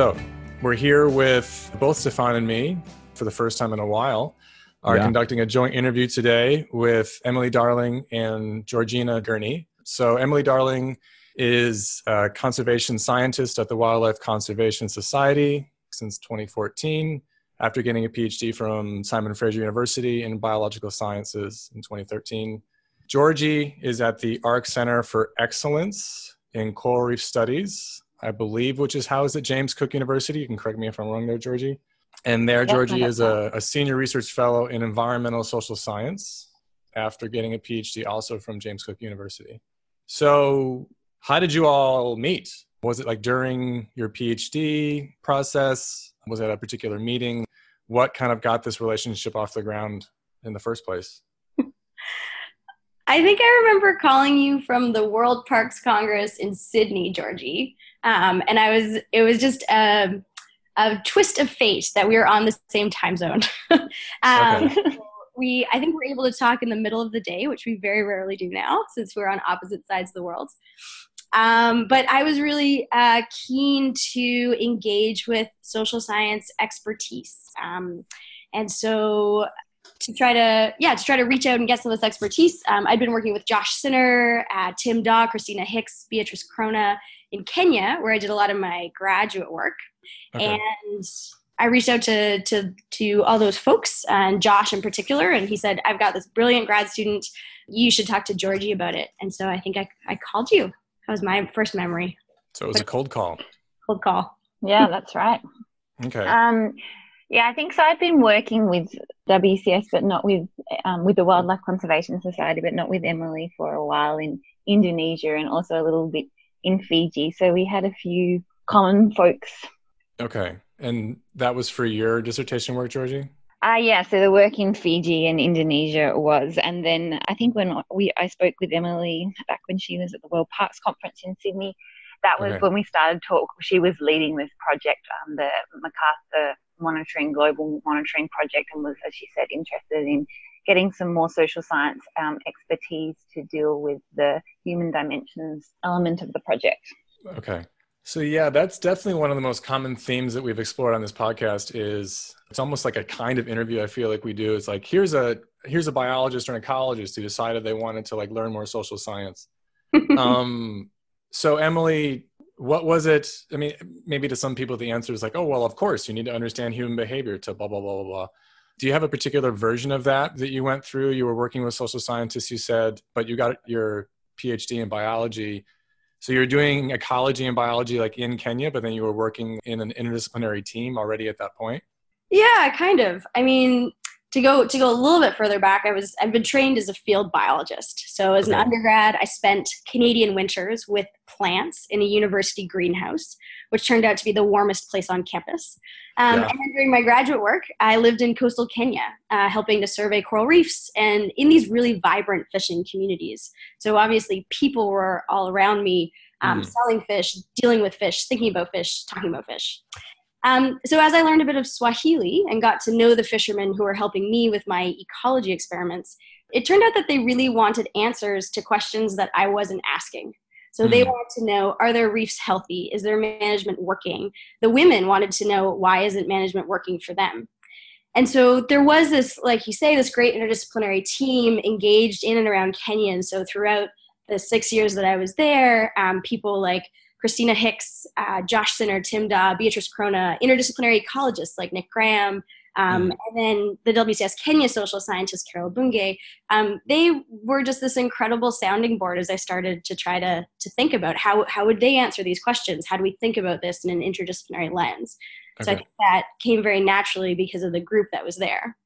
So we're here with both Stefan and me for the first time in a while. Are Yeah. conducting a joint interview today with Emily Darling and Georgina Gurney. So Emily Darling is a conservation scientist at the Wildlife Conservation Society since 2014 after getting a PhD from Simon Fraser University in biological sciences in 2013. Georgie is at the ARC Center for Excellence in Coral Reef Studies, I believe, which is housed at James Cook University. You can correct me if I'm wrong there, Georgie. And there, Yep, Georgie is a, a senior research fellow in environmental social science after getting a PhD also from James Cook University. So, how did you all meet? Was it like during your PhD process? Was it at a particular meeting? What kind of got this relationship off the ground in the first place? I think I remember calling you from the World Parks Congress in Sydney, Georgie. Um, and I was, it was just a, a twist of fate that we were on the same time zone. um, we, I think we're able to talk in the middle of the day, which we very rarely do now since we're on opposite sides of the world. Um, but I was really uh, keen to engage with social science expertise. Um, and so to try to yeah to try to reach out and get some of this expertise um, i'd been working with josh cinner uh, tim daw christina hicks beatrice crona in kenya where i did a lot of my graduate work Okay. and i reached out to to to all those folks and josh in particular and he said i've got this brilliant grad student you should talk to georgie about it and so i think i, I called you that was my first memory so, it was a cold call. cold call Yeah, that's right. Okay. Um, yeah, I think so. I've been working with WCS, but not with um, with the Wildlife Conservation Society, but not with Emily for a while in Indonesia and also a little bit in Fiji. So we had a few common folks. Okay. And that was for your dissertation work, Georgie? Ah, yeah. So the work in Fiji and Indonesia was, and then I think when we I spoke with Emily back when she was at the World Parks Conference in Sydney, that was Okay. when we started talk. She was leading this project, um, the MacArthur Monitoring Global Monitoring Project, and was, as she said, interested in getting some more social science um, expertise to deal with the human dimensions element of the project. Okay. So yeah, that's definitely one of the most common themes that we've explored on this podcast is it's almost like a kind of interview I feel like we do. It's like here's a here's a biologist or an ecologist who decided they wanted to like learn more social science. um so Emily, what was it? I mean, maybe to some people the answer is like, oh well, of course, you need to understand human behavior to blah blah blah blah blah. Do you have a particular version of that that you went through? You were working with social scientists, you said, but you got your PhD in biology. So you're doing ecology and biology like in Kenya, but then you were working in an interdisciplinary team already at that point. Yeah, kind of. I mean, to go to go a little bit further back, I was I've been trained as a field biologist. So as an undergrad, I spent Canadian winters with plants in a university greenhouse, which turned out to be the warmest place on campus. Um, Yeah. And then during my graduate work, I lived in coastal Kenya, uh, helping to survey coral reefs and in these really vibrant fishing communities. So obviously, people were all around me, um, Mhm. selling fish, dealing with fish, thinking about fish, talking about fish. Um, so as I learned a bit of Swahili and got to know the fishermen who were helping me with my ecology experiments, it turned out that they really wanted answers to questions that I wasn't asking. So they Mm. wanted to know, are their reefs healthy? Is their management working? The women wanted to know, why isn't management working for them? And so there was this, like you say, this great interdisciplinary team engaged in and around Kenya. And so throughout the six years that I was there, um, people like Christina Hicks, uh, Josh Cinner, Tim Daw, Beatrice Crona, interdisciplinary ecologists like Nick Graham, um, and then the WCS Kenya social scientist Carol Bunge. Um, they were just this incredible sounding board as I started to try to to think about how how would they answer these questions? How do we think about this in an interdisciplinary lens? So I think that came very naturally because of the group that was there.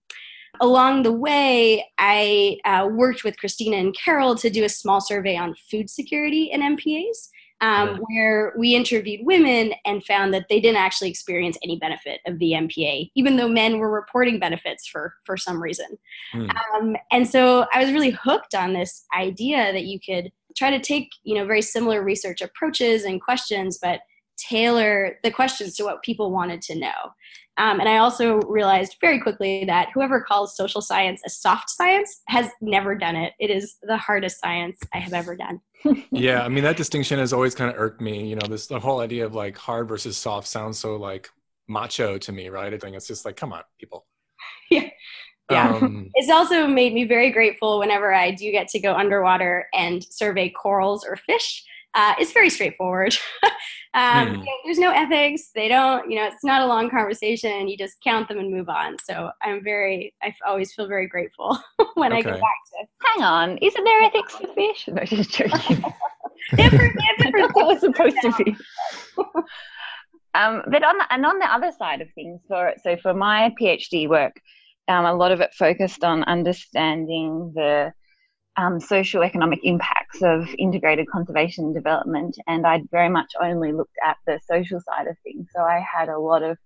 Along the way, I uh, worked with Christina and Carol to do a small survey on food security in MPAs, um, Right. where we interviewed women and found that they didn't actually experience any benefit of the MPA, even though men were reporting benefits for, for some reason. Hmm. Um, and so I was really hooked on this idea that you could try to take, you know, very similar research approaches and questions, but tailor the questions to what people wanted to know. Um, and I also realized very quickly that whoever calls social science a soft science has never done it. It is the hardest science I have ever done. yeah, I mean that distinction has always kind of irked me. You know, this the whole idea of like hard versus soft sounds so like macho to me, right? I think it's just like, come on, people. yeah. Yeah. Um, it's also made me very grateful whenever I do get to go underwater and survey corals or fish uh, it's very straightforward. um, mm. you know, there's no ethics. They don't, you know, it's not a long conversation. You just count them and move on. So I'm very, I always feel very grateful when okay. I get back to. Hang on, isn't there ethics for fish? No, just joking. different, different that was supposed to be. um, but on the, and on the other side of things, for so for my PhD work, um, a lot of it focused on understanding the um, socioeconomic impacts of integrated conservation and development, and I'd very much only looked at the social side of things. So I had a lot of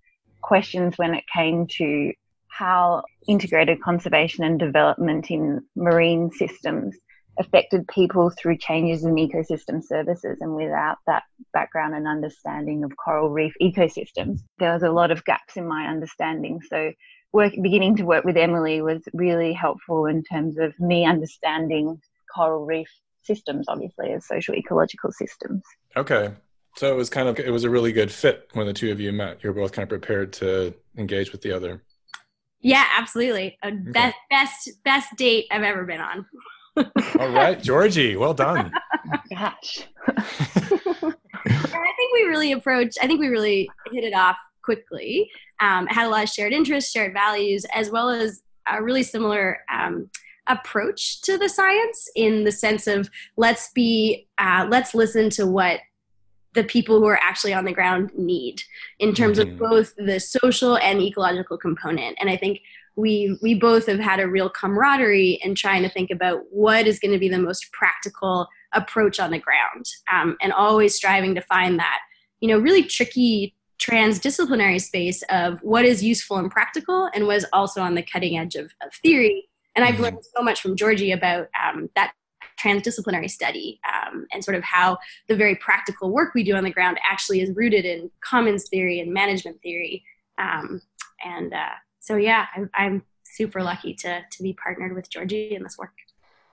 questions when it came to how integrated conservation and development in marine systems affected people through changes in ecosystem services. And without that background and understanding of coral reef ecosystems, there was a lot of gaps in my understanding. So work beginning to work with Emily was really helpful in terms of me understanding coral reef systems, obviously as social ecological systems. Okay, so it was kind of it was a really good fit when the two of you met. You were both kind of prepared to engage with the other. Yeah, absolutely. A okay. best best best date I've ever been on. All right, Georgie, well done. Gosh. I think we really approached. I think we really hit it off quickly. Um, had a lot of shared interests, shared values, as well as a really similar um, approach to the science in the sense of let's be uh, let's listen to what the people who are actually on the ground need in terms mm-hmm. of both the social and ecological component and i think we we both have had a real camaraderie in trying to think about what is going to be the most practical approach on the ground um, and always striving to find that you know really tricky transdisciplinary space of what is useful and practical and what is also on the cutting edge of, of theory. And I've mm-hmm. learned so much from Georgie about um, that transdisciplinary study um, and sort of how the very practical work we do on the ground actually is rooted in commons theory and management theory. Um, and uh, so, yeah, I'm, I'm super lucky to, to be partnered with Georgie in this work.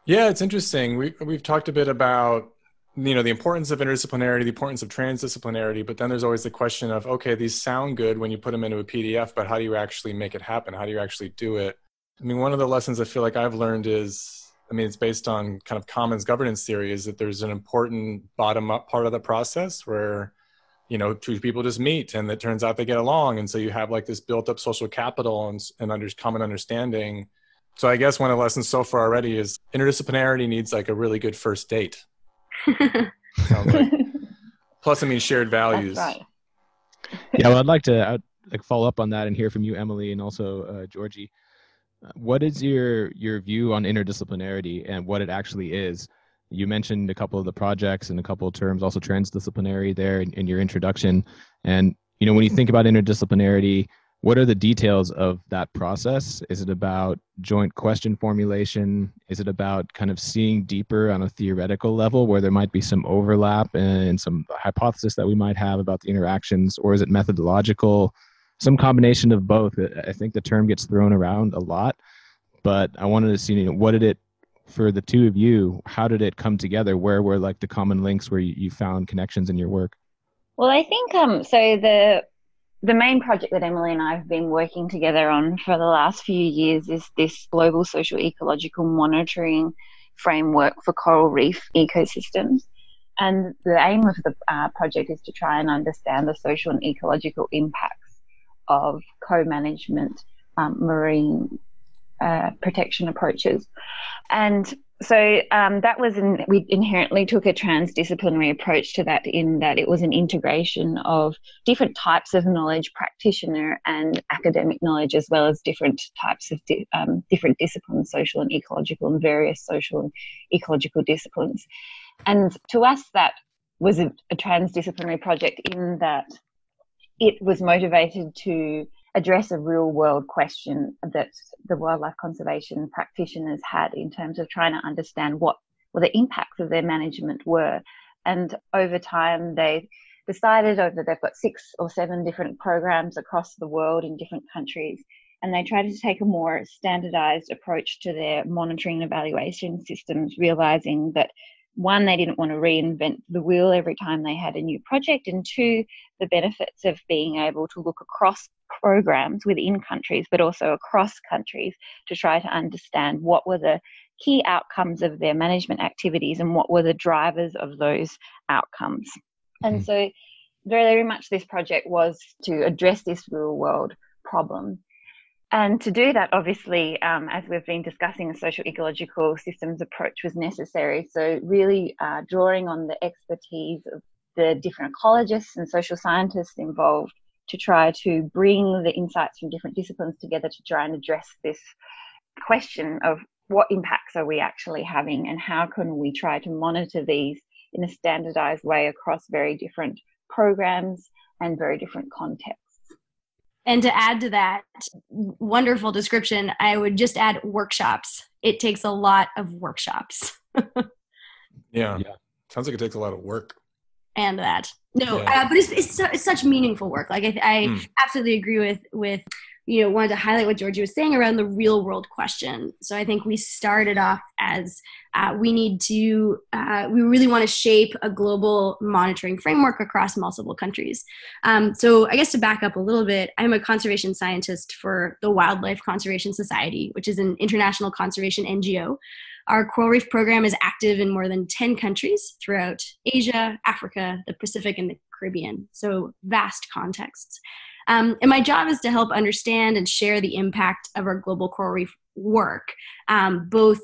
Yeah, it's interesting. We, we've talked a bit about you know the importance of interdisciplinarity the importance of transdisciplinarity but then there's always the question of okay these sound good when you put them into a pdf but how do you actually make it happen? How do you actually do it? I mean one of the lessons i feel like i've learned is i mean it's based on kind of commons governance theory is that there's an important bottom up part of the process where you know two people just meet and it turns out they get along. And so you have like this built up social capital and, and under common understanding. So i guess one of the lessons so far already is interdisciplinarity needs like a really good first date like. Plus, I mean, shared values. Right. yeah, well, I'd like to I'd like follow up on that and hear from you, Emily, and also uh, Georgie. Uh, what is your your view on interdisciplinarity and what it actually is? You mentioned a couple of the projects and a couple of terms, also transdisciplinary there in, in your introduction. And you know, when you think about interdisciplinarity, what are the details of that process? Is it about joint question formulation? Is it about kind of seeing deeper on a theoretical level where there might be some overlap and some hypothesis that we might have about the interactions or is it methodological? Some combination of both. I think the term gets thrown around a lot but i wanted to see you know, what did it for the two of you how did it come together? Where were like the common links where you, you found connections in your work? Well i think um so the the main project that Emily and I have been working together on for the last few years is this global social ecological monitoring framework for coral reef ecosystems. And the aim of the uh, project is to try and understand the social and ecological impacts of co management um, marine uh, protection approaches. And so um, that was in, we inherently took a transdisciplinary approach to that in that it was an integration of different types of knowledge practitioner and academic knowledge as well as different types of di- um, different disciplines social and ecological and various social and ecological disciplines. And to us that was a, a transdisciplinary project in that it was motivated to address a real world question that the wildlife conservation practitioners had in terms of trying to understand what well, the impacts of their management were. And over time, they decided over they've got six or seven different programs across the world in different countries and they tried to take a more standardized approach to their monitoring and evaluation systems realizing that one they didn't want to reinvent the wheel every time they had a new project and two the benefits of being able to look across programs within countries but also across countries to try to understand what were the key outcomes of their management activities and what were the drivers of those outcomes and mm-hmm. so, very much this project was to address this real world problem. And to do that, obviously, um, as we've been discussing, a social ecological systems approach was necessary. So, really uh, drawing on the expertise of the different ecologists and social scientists involved to try to bring the insights from different disciplines together to try and address this question of what impacts are we actually having and how can we try to monitor these in a standardized way across very different programs and very different contexts. And to add to that wonderful description, I would just add workshops. It takes a lot of workshops. yeah. yeah. Sounds like it takes a lot of work. And that. No, yeah. uh, but it's, it's, it's, such meaningful work. Like I, I mm. absolutely agree with, with you know wanted to highlight what georgie was saying around the real world question. So i think we started off as uh, we need to uh, we really want to shape a global monitoring framework across multiple countries. Um, so i guess to back up a little bit i'm a conservation scientist for the wildlife conservation society which is an international conservation ngo our coral reef program is active in more than 10 countries throughout asia africa the pacific and the caribbean. So vast contexts um, and my job is to help understand and share the impact of our global coral reef work, um, both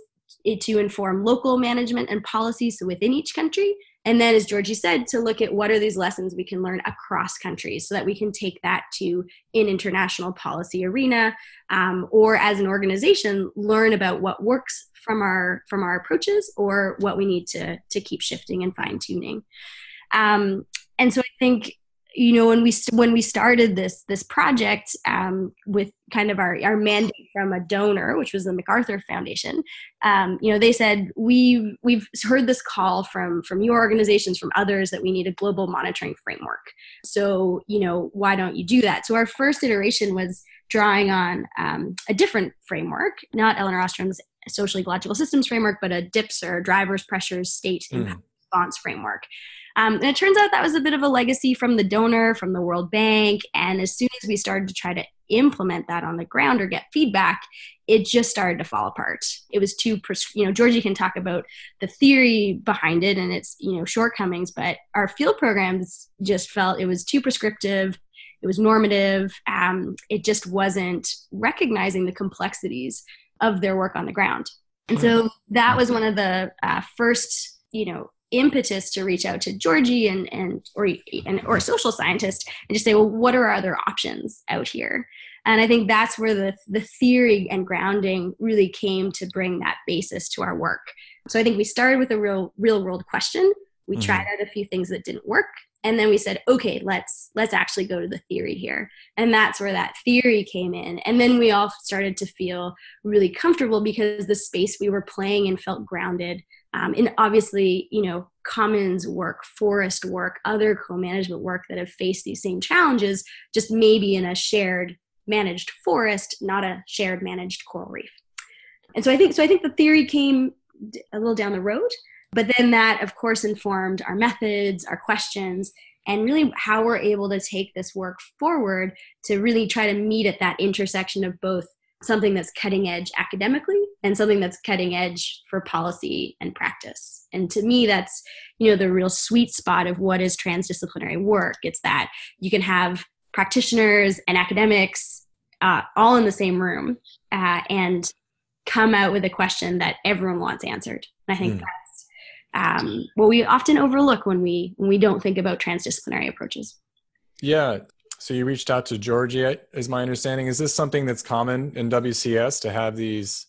to inform local management and policies within each country, and then, as Georgie said, to look at what are these lessons we can learn across countries so that we can take that to an international policy arena um, or as an organization learn about what works from our from our approaches or what we need to to keep shifting and fine tuning. Um, and so I think you know when we when we started this this project um, with kind of our, our mandate from a donor which was the macarthur foundation um, you know they said we we've heard this call from from your organizations from others that we need a global monitoring framework. So you know why don't you do that? So our first iteration was drawing on um, a different framework not elinor ostrom's social ecological systems framework but a DPSIR drivers pressures state mm. response framework um, and it turns out that was a bit of a legacy from the donor, from the World Bank. And as soon as we started to try to implement that on the ground or get feedback, it just started to fall apart. It was too, pres- you know, Georgie can talk about the theory behind it and its, you know, shortcomings, but our field programs just felt it was too prescriptive. It was normative. Um, it just wasn't recognizing the complexities of their work on the ground. And so that was one of the uh, first, you know, impetus to reach out to Georgie and and or and or a social scientist and just say, well, what are our other options out here? And I think that's where the the theory and grounding really came to bring that basis to our work. So I think we started with a real real world question. We mm-hmm. tried out a few things that didn't work and then we said okay let's let's actually go to the theory here and that's where that theory came in and then we all started to feel really comfortable because the space we were playing in felt grounded um, and obviously you know commons work forest work other co-management work that have faced these same challenges just maybe in a shared managed forest not a shared managed coral reef. And so i think so i think the theory came a little down the road but then that of course informed our methods our questions and really how we're able to take this work forward to really try to meet at that intersection of both something that's cutting edge academically and something that's cutting edge for policy and practice. And to me, that's you know the real sweet spot of what is transdisciplinary work. It's that you can have practitioners and academics uh, all in the same room uh, and come out with a question that everyone wants answered. And I think mm. that's um, what we often overlook when we when we don't think about transdisciplinary approaches. Yeah, so you reached out to Georgia, is my understanding. Is this something that's common in WCS to have these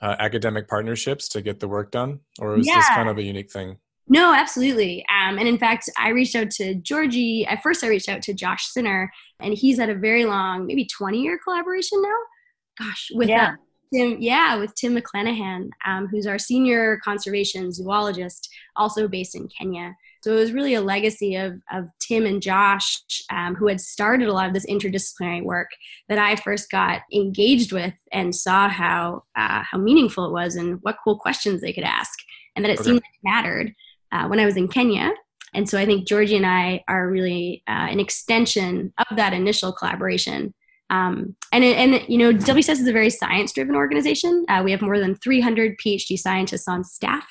uh, academic partnerships to get the work done, or is yeah. this kind of a unique thing? No, absolutely. Um, and in fact, I reached out to Georgie. At first, I reached out to Josh Cinner, and he's had a very long, maybe 20 year collaboration now. Gosh, with yeah. Uh, Tim, yeah, with Tim McClanahan, um, who's our senior conservation zoologist, also based in Kenya. So it was really a legacy of, of Tim and Josh, um, who had started a lot of this interdisciplinary work that I first got engaged with and saw how uh, how meaningful it was and what cool questions they could ask, and that it okay. seemed like it mattered uh, when I was in Kenya. And so I think Georgie and I are really uh, an extension of that initial collaboration um, and, and, you know, WCS is a very science driven organization. Uh, we have more than 300 PhD scientists on staff,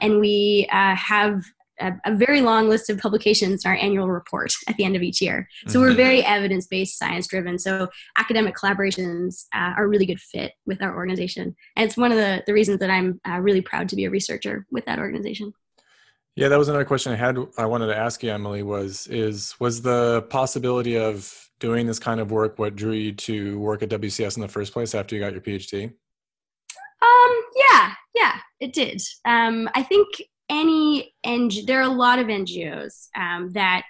and we uh, have a, a, very long list of publications in our annual report at the end of each year. So we're mm-hmm. very evidence based, science driven. So academic collaborations uh, are a really good fit with our organization. And it's one of the, the reasons that I'm uh, really proud to be a researcher with that organization. Yeah, that was another question I had. I wanted to ask you, Emily. Was is was the possibility of doing this kind of work what drew you to work at WCS in the first place after you got your PhD? Um, yeah, yeah, it did. Um, I think any NG, there are a lot of NGOs um, that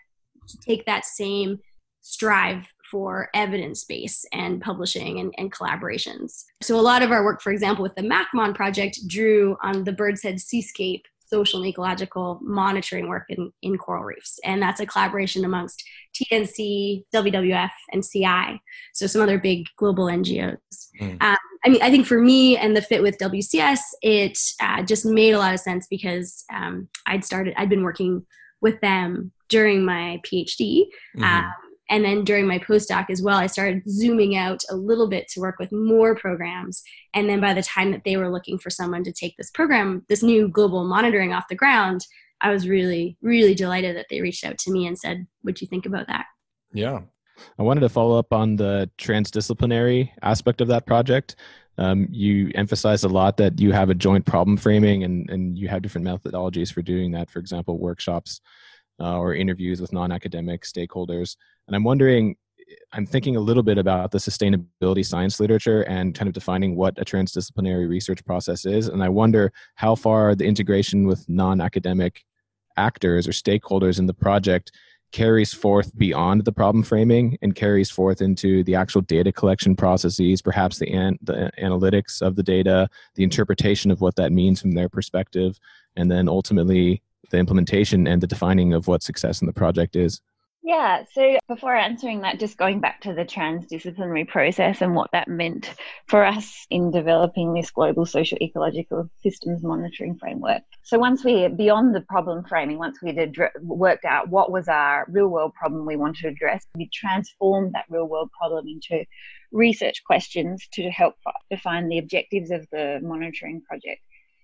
take that same strive for evidence base and publishing and, and, collaborations. So a lot of our work, for example, with the MACMON project drew on the Bird's Head Seascape social and ecological monitoring work in, in coral reefs. And that's a collaboration amongst TNC, WWF, and CI. So some other big global NGOs. Mm. Um, I mean, I think for me and the fit with WCS, it uh, just made a lot of sense because um, I'd started, I'd been working with them during my PhD. Mm-hmm. Um, and then during my postdoc as well, I started zooming out a little bit to work with more programs. And then by the time that they were looking for someone to take this program, this new global monitoring off the ground, I was really, really delighted that they reached out to me and said, What'd you think about that? Yeah. I wanted to follow up on the transdisciplinary aspect of that project. Um, you emphasize a lot that you have a joint problem framing and, and you have different methodologies for doing that. For example, workshops uh, or interviews with non academic stakeholders. And I'm wondering, I'm thinking a little bit about the sustainability science literature and kind of defining what a transdisciplinary research process is. And I wonder how far the integration with non academic actors or stakeholders in the project carries forth beyond the problem framing and carries forth into the actual data collection processes, perhaps the, an- the analytics of the data, the interpretation of what that means from their perspective, and then ultimately the implementation and the defining of what success in the project is. Yeah, so before answering that, just going back to the transdisciplinary process and what that meant for us in developing this global social ecological systems monitoring framework. So, once we, beyond the problem framing, once we'd ad- worked out what was our real world problem we wanted to address, we transformed that real world problem into research questions to help define the objectives of the monitoring project.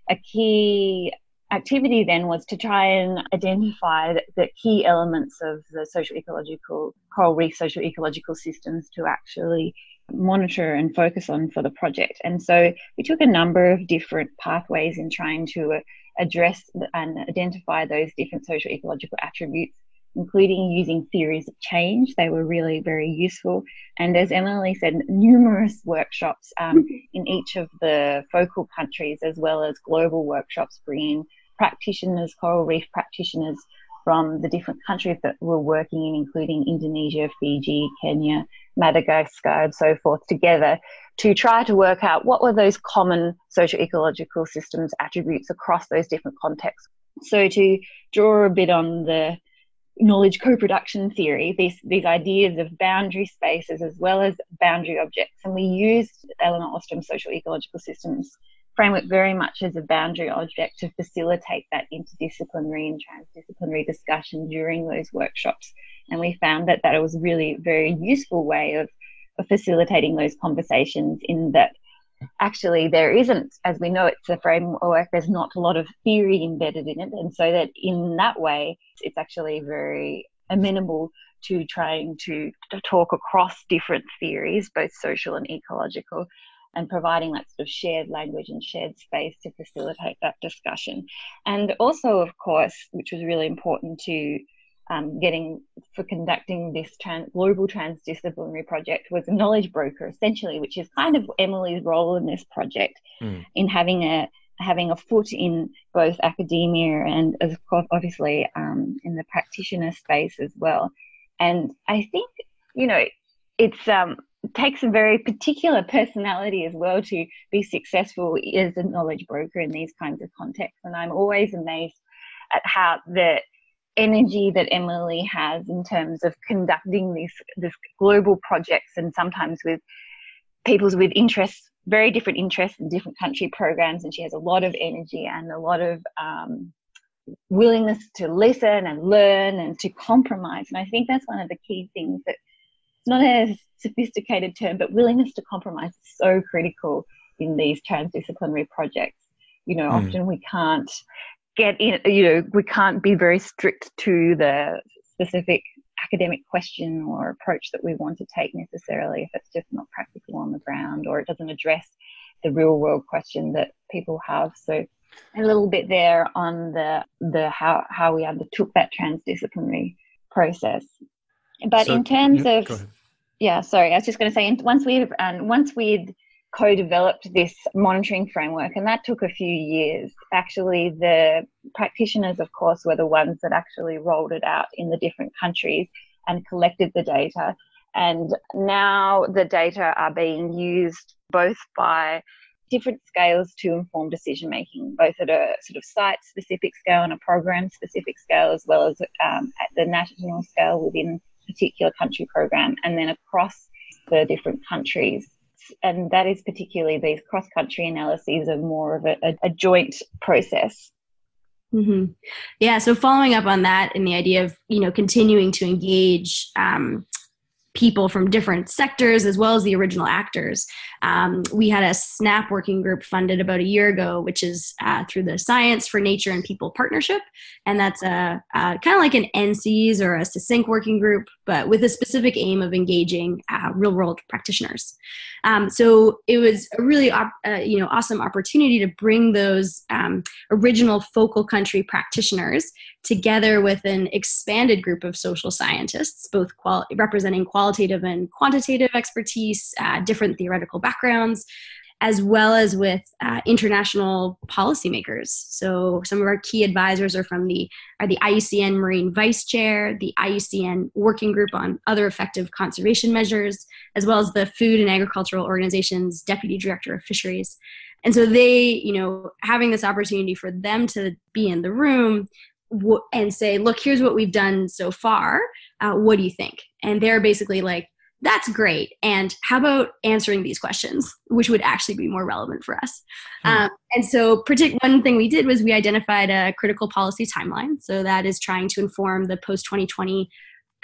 A key activity then was to try and identify the key elements of the social ecological coral reef social ecological systems to actually monitor and focus on for the project. And so we took a number of different pathways in trying to address and identify those different social ecological attributes including using theories of change. They were really very useful. And as Emily said, numerous workshops um, in each of the focal countries, as well as global workshops, bringing practitioners, coral reef practitioners from the different countries that we're working in, including Indonesia, Fiji, Kenya, Madagascar, and so forth, together to try to work out what were those common social ecological systems attributes across those different contexts. So, to draw a bit on the knowledge co-production theory, these these ideas of boundary spaces as well as boundary objects, and we used Elinor Ostrom's social ecological systems framework very much as a boundary object to facilitate that interdisciplinary and transdisciplinary discussion during those workshops. And we found that that it was really a very useful way of, of facilitating those conversations in that actually there isn't, as we know it's a framework, there's not a lot of theory embedded in it. And so that in that way, it's actually very amenable to trying to, to talk across different theories, both social and ecological, and providing that sort of shared language and shared space to facilitate that discussion. And also, of course, which was really important to um, getting for conducting this trans, global transdisciplinary project was a knowledge broker, essentially, which is kind of Emily's role in this project mm. in having a having a foot in both academia and, of course, obviously um, in the practitioner space as well. And I think you know it's um, takes a very particular personality as well to be successful as a knowledge broker in these kinds of contexts. And I'm always amazed at how the energy that Emily has in terms of conducting these this global projects and sometimes with people's with interests very different interests in different country programs and she has a lot of energy and a lot of um, willingness to listen and learn and to compromise and i think that's one of the key things that it's not a sophisticated term but willingness to compromise is so critical in these transdisciplinary projects. You know mm. often we can't get in you know we can't be very strict to the specific academic question or approach that we want to take necessarily if it's just not practical on the ground or it doesn't address the real world question that people have. So a little bit there on the the how how we undertook that transdisciplinary process but so, in terms yeah, of yeah sorry i was just going to say once we've um, once we'd co-developed this monitoring framework and that took a few years actually the practitioners of course were the ones that actually rolled it out in the different countries and collected the data. And now the data are being used both by different scales to inform decision making both at a sort of site specific scale and a program specific scale as well as um, at the national scale within particular country program and then across the different countries and that is particularly these cross country analyses are more of a, a, joint process. Mm-hmm. Yeah. So following up on that, and the idea of you know continuing to engage um, people from different sectors as well as the original actors. Um, we had a SNAP working group funded about a year ago, which is uh, through the Science for Nature and People Partnership. And that's a, a kind of like an NCEAS or a SESYNC working group, but with a specific aim of engaging uh, real world practitioners. Um, so it was a really op- uh, you know awesome opportunity to bring those um, original focal country practitioners together with an expanded group of social scientists, both representing qualitative and quantitative expertise, uh, different theoretical backgrounds, as well as with uh, international policymakers. So some of our key advisors are from the are the IUCN Marine Vice Chair, the IUCN Working Group on Other Effective Conservation Measures, as well as the Food and Agricultural Organization's Deputy Director of Fisheries. And so they, you know, having this opportunity for them to be in the room and say, look, here's what we've done so far. Uh, what do you think? And they're basically like, that's great. And how about answering these questions, which would actually be more relevant for us? Hmm. Um, and so, partic- one thing we did was we identified a critical policy timeline. So, that is trying to inform the post 2020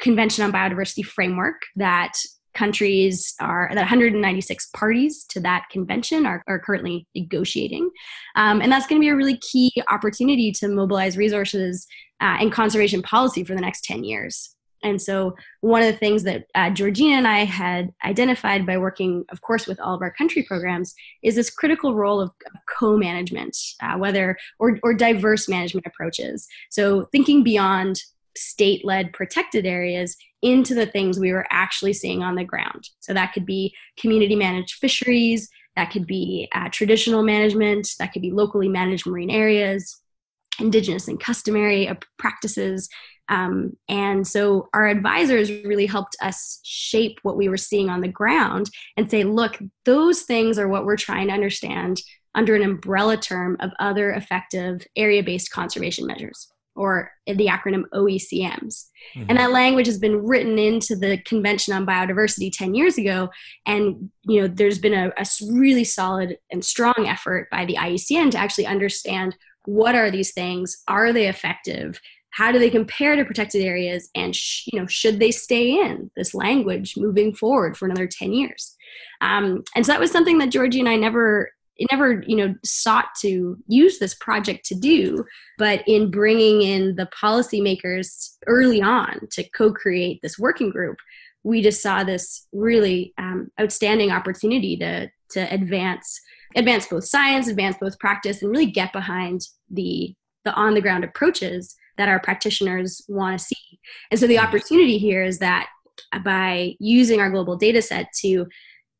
Convention on Biodiversity framework that countries are that 196 parties to that convention are, are currently negotiating um, and that's going to be a really key opportunity to mobilize resources uh, and conservation policy for the next 10 years and so one of the things that uh, georgina and i had identified by working of course with all of our country programs is this critical role of co-management uh, whether or, or diverse management approaches so thinking beyond state led protected areas into the things we were actually seeing on the ground. So that could be community managed fisheries, that could be uh, traditional management, that could be locally managed marine areas, indigenous and customary uh, practices. Um, and so our advisors really helped us shape what we were seeing on the ground and say, look, those things are what we're trying to understand under an umbrella term of other effective area based conservation measures or the acronym OECMs. Mm-hmm. And that language has been written into the Convention on Biodiversity 10 years ago. And, you know, there's been a, a really solid and strong effort by the IUCN to actually understand what are these things? Are they effective? How do they compare to protected areas? And, sh- you know, should they stay in this language moving forward for another 10 years? Um, and so that was something that Georgie and I never never you know sought to use this project to do but in bringing in the policymakers early on to co-create this working group we just saw this really um, outstanding opportunity to to advance advance both science advance both practice and really get behind the the on the ground approaches that our practitioners want to see. And so the mm-hmm. opportunity here is that by using our global data set to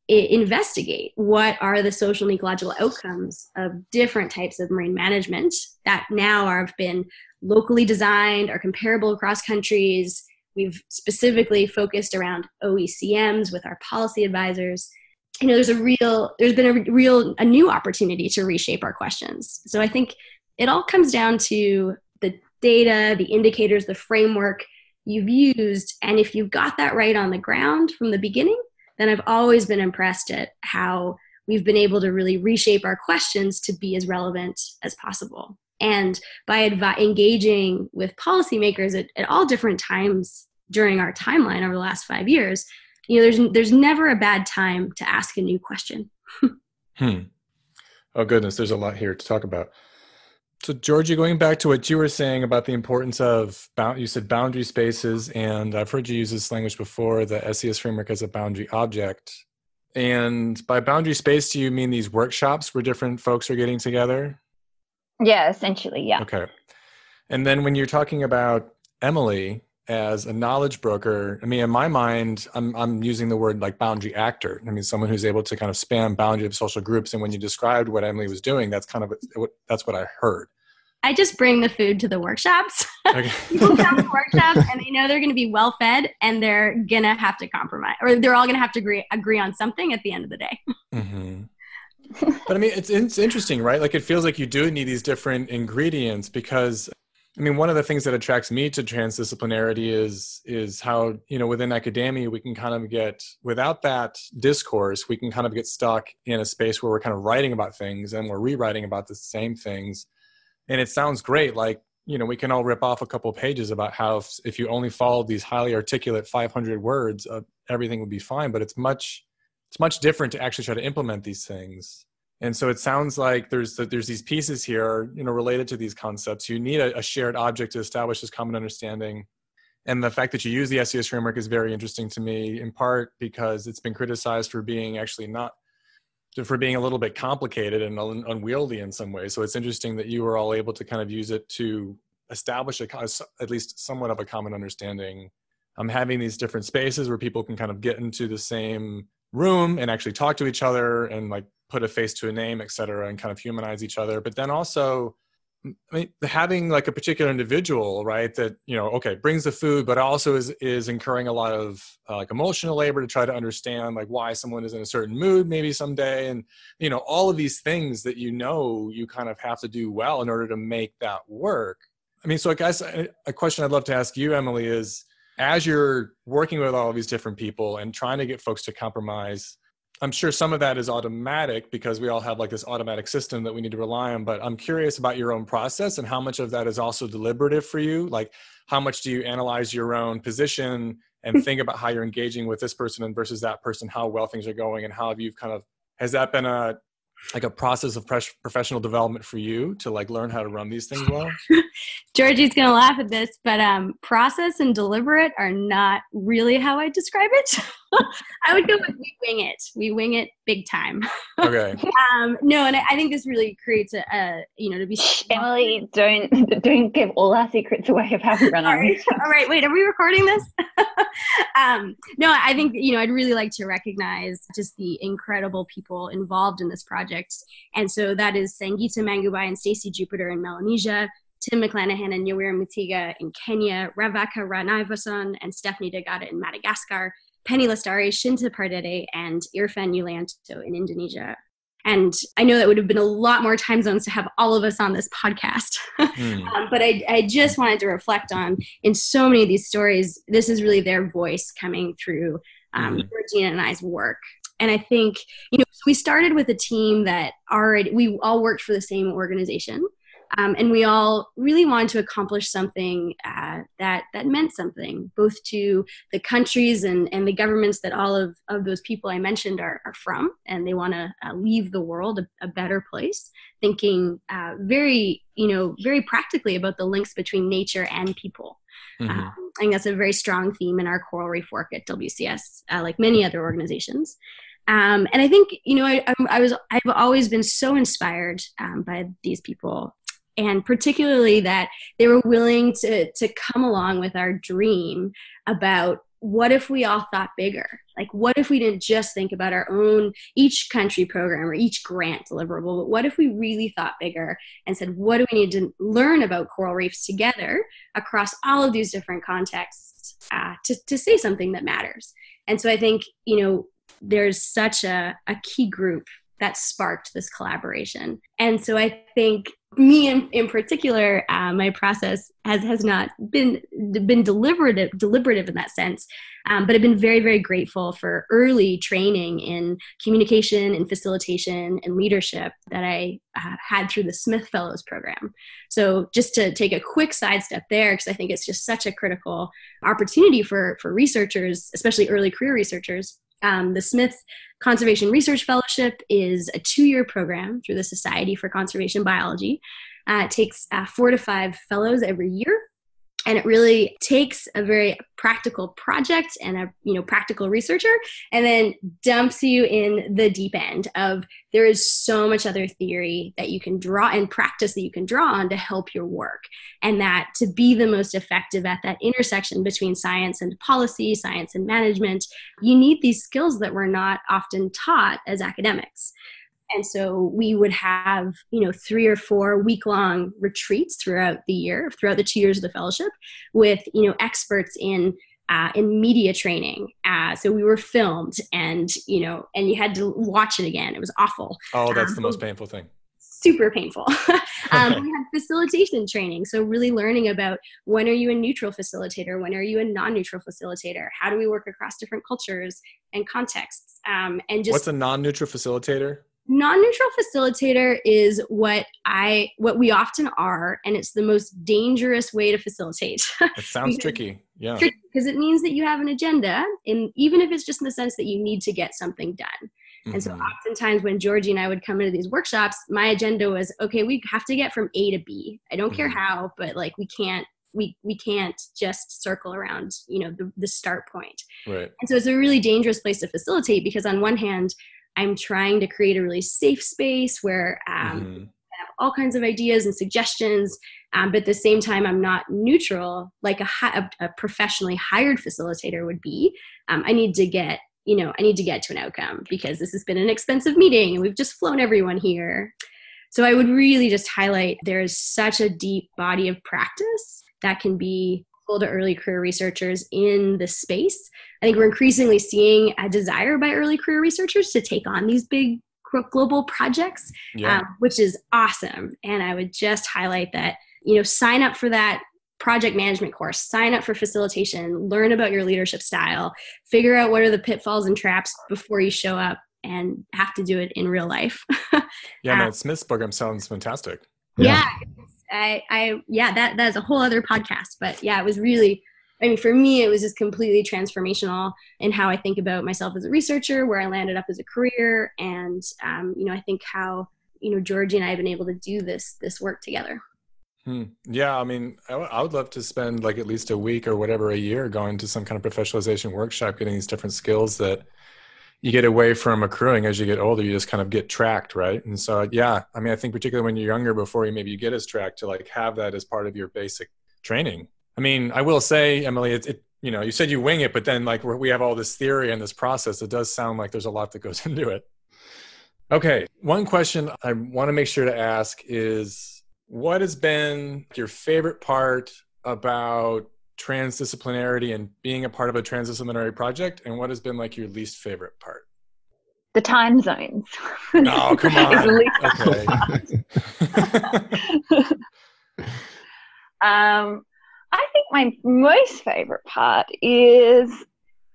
investigate what are the social and ecological outcomes of different types of marine management that now have been locally designed are comparable across countries. We've specifically focused around oecms with our policy advisors. You know there's a real there's been a real a new opportunity to reshape our questions. So i think it all comes down to the data, the indicators, the framework you've used. And if you've got that right on the ground from the beginning, then I've always been impressed at how we've been able to really reshape our questions to be as relevant as possible. And by advi- engaging with policymakers at, at all different times during our timeline over the last five years, you know, there's there's never a bad time to ask a new question. hmm. Oh goodness, there's a lot here to talk about. So, Georgie, going back to what you were saying about the importance of you said boundary spaces, and I've heard you use this language before, the SES framework as a boundary object. And by boundary space, do you mean these workshops where different folks are getting together? Yeah, essentially, yeah. Okay. And then when you're talking about Emily as a knowledge broker, I mean, in my mind, I'm I'm using the word like boundary actor. I mean, someone who's able to kind of span boundary of social groups. And when you described what Emily was doing, that's kind of that's what I heard. I just bring the food to the workshops. Okay. People come to workshops and they know they're going to be well fed and they're going to have to compromise or they're all going to have to agree, agree on something at the end of the day. Mm-hmm. but I mean, it's, it's interesting, right? Like it feels like you do need these different ingredients because I mean, one of the things that attracts me to transdisciplinarity is is how you know within academia we can kind of get without that discourse we can kind of get stuck in a space where we're kind of writing about things and we're rewriting about the same things. And it sounds great like you know we can all rip off a couple pages about how if, if you only followed these highly articulate 500 words uh, everything would be fine. But it's much it's much different to actually try to implement these things and so it sounds like there's there's these pieces here you know related to these concepts you need a, a shared object to establish this common understanding and the fact that you use the SES framework is very interesting to me in part because it's been criticized for being actually not for being a little bit complicated and un- unwieldy in some ways. So it's interesting that you were all able to kind of use it to establish a, at least somewhat of a common understanding. I'm having these different spaces where people can kind of get into the same room and actually talk to each other and like put a face to a name, et cetera, and kind of humanize each other. But then also I mean, having like a particular individual, right, that you know, okay, brings the food, but also is is incurring a lot of uh, like emotional labor to try to understand like why someone is in a certain mood maybe someday, and you know, all of these things that you know you kind of have to do well in order to make that work. I mean, so I guess a question I'd love to ask you, Emily, is as you're working with all of these different people and trying to get folks to compromise I'm sure some of that is automatic because we all have like this automatic system that we need to rely on. But I'm curious about your own process and how much of that is also deliberative for you. Like, how much do you analyze your own position and think about how you're engaging with this person and versus that person, how well things are going, and how have you kind of has that been a like a process of professional development for you to like learn how to run these things well? Georgie's gonna laugh at this, but um, process and deliberate are not really how I describe it. I would go with we wing it. We wing it big time. Okay. um, no, and I, I, think this really creates a, a you know to be. Emily, don't don't give all our secrets away of how we run our. all right, wait, are we recording this? um, no, I think you know I'd really like to recognize just the incredible people involved in this project, and so that is Sangeeta Mangubhai and Stacy Jupiter in Melanesia. Tim McClanahan and Yoweri Mutiga in Kenya, Ravaka Ranaivoson and Stephanie D'agata in Madagascar, Penny Lestari, Shinta Pardede, and Irfan Yulianto in Indonesia. And I know that would have been a lot more time zones to have all of us on this podcast. Mm. um, but I, I just wanted to reflect on in so many of these stories, this is really their voice coming through um, mm. Georgina and I's work. And I think, you know, we started with a team that already, we all worked for the same organization. Um, and we all really wanted to accomplish something uh, that that meant something, both to the countries and, and the governments that all of, of those people I mentioned are, are from, and they want to uh, leave the world a, a better place, thinking uh, very you know very practically about the links between nature and people. Mm-hmm. Um, I think that's a very strong theme in our coral reef work at WCS, uh, like many other organizations. Um, and I think you know I, I, was I've always been so inspired um, by these people and particularly that they were willing to to come along with our dream about what if we all thought bigger like what if we didn't just think about our own each country program or each grant deliverable but what if we really thought bigger and said what do we need to learn about coral reefs together across all of these different contexts uh, to, to say something that matters and so i think you know there's such a, a key group that sparked this collaboration. And so I think me in, in particular, uh, my process has has not been been deliberative deliberative in that sense, um, but I've been very very grateful for early training in communication and facilitation and leadership that I uh, had through the Smith Fellows program. So just to take a quick sidestep there, because I think it's just such a critical opportunity for for researchers, especially early career researchers. Um, the Smith Conservation Research Fellowship is a two year program through the Society for Conservation Biology. Uh, it takes uh, four to five fellows every year and it really takes a very practical project and a you know practical researcher and then dumps you in the deep end of there is so much other theory that you can draw and practice that you can draw on to help your work. And that to be the most effective at that intersection between science and policy science and management you need these skills that we're not often taught as academics and so we would have, you know, three or four week long retreats throughout the year, throughout the two years of the fellowship, with, you know, experts in uh, in media training. Uh, so we were filmed, and you know, and you had to watch it again. It was awful. Oh, that's um, the most painful thing. Super painful. um, we had facilitation training, so really learning about when are you a neutral facilitator, when are you a non-neutral facilitator, how do we work across different cultures and contexts, um, and just what's a non-neutral facilitator? Non-neutral facilitator is what i what we often are and it's the most dangerous way to facilitate it sounds tricky yeah because it means that you have an agenda and even if it's just in the sense that you need to get something done mm-hmm. and so mm-hmm. oftentimes when georgie and i would come into these workshops my agenda was okay we have to get from a to b i don't mm-hmm. care how but like we can't we we can't just circle around you know the, the start point right and so it's a really dangerous place to facilitate because on one hand I'm trying to create a really safe space where um, mm-hmm. I have all kinds of ideas and suggestions, um, but at the same time, I'm not neutral like a, a, a professionally hired facilitator would be. Um, I need to get you know I need to get to an outcome because this has been an expensive meeting and we've just flown everyone here. So I would really just highlight there is such a deep body of practice that can be to early career researchers in this space. I think we're increasingly seeing a desire by early career researchers to take on these big global projects, yeah. um, which is awesome. And I would just highlight that, you know, sign up for that project management course, sign up for facilitation, learn about your leadership style, figure out what are the pitfalls and traps before you show up and have to do it in real life. yeah, man, um, Smith's program sounds fantastic. Yeah, yeah I, I, yeah, that that is a whole other podcast. But yeah, it was really, I mean, for me, it was just completely transformational in how I think about myself as a researcher, where I landed up as a career, and um, you know, I think how you know Georgie and I have been able to do this this work together. Hmm. Yeah, I mean, I, w- I would love to spend like at least a week or whatever a year going to some kind of professionalization workshop, getting these different skills that you get away from accruing as you get older you just kind of get tracked right? And so yeah i mean i think particularly when you're younger before you maybe you get as tracked to like have that as part of your basic training. I mean i will say emily it, it you know you said you wing it but then like we have all this theory and this process it does sound like there's a lot that goes into it. Okay one question i want to make sure to ask is what has been your favorite part about transdisciplinarity and being a part of a transdisciplinary project? And what has been like your least favorite part? The time zones. No come on. okay. Um i think my most favorite part is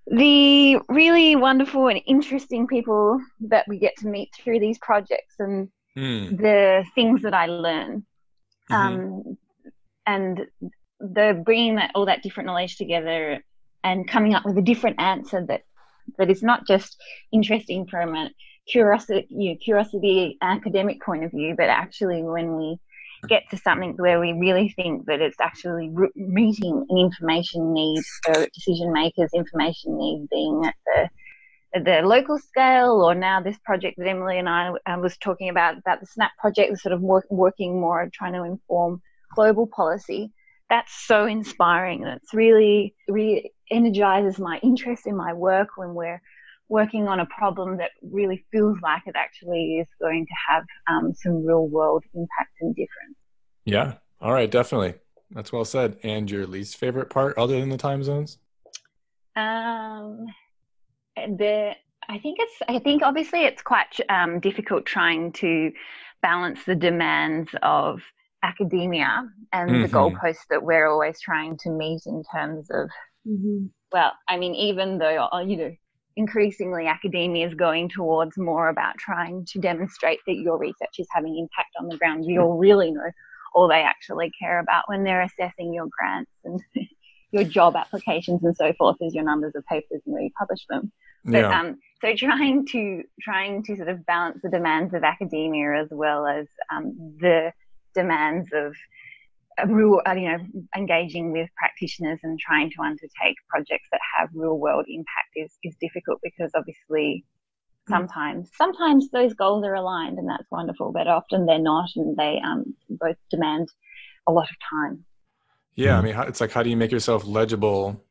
the really wonderful and interesting people that we get to meet through these projects and mm. the things that i learn. Mm-hmm. um, and the bringing that all that different knowledge together and coming up with a different answer that that is not just interesting from a curiosity you know, curiosity academic point of view, but actually when we get to something where we really think that it's actually meeting an information need for decision makers, information need being at the the local scale, or now this project that Emily and I uh, was talking about about the SNAP project, sort of work, working more trying to inform global policy that's so inspiring. and It's really, re energizes my interest in my work when we're working on a problem that really feels like it actually is going to have um, some real world impact and difference. Yeah. All right. Definitely. That's well said. And your least favorite part, other than the time zones? Um, the I think it's I think obviously it's quite um, difficult trying to balance the demands of academia and mm-hmm. the goalposts that we're always trying to meet in terms of mm-hmm. well i mean even though uh, you know increasingly academia is going towards more about trying to demonstrate that your research is having impact on the ground you'll really know all they actually care about when they're assessing your grants and your job applications and so forth is your numbers of papers and where you publish them but yeah. um, so trying to trying to sort of balance the demands of academia as well as um, the demands of real, uh, you know, engaging with practitioners and trying to undertake projects that have real world impact is, is difficult because obviously mm. sometimes sometimes those goals are aligned and that's wonderful, but often they're not and they um, both demand a lot of time. Yeah, I mean, it's like how do you make yourself legible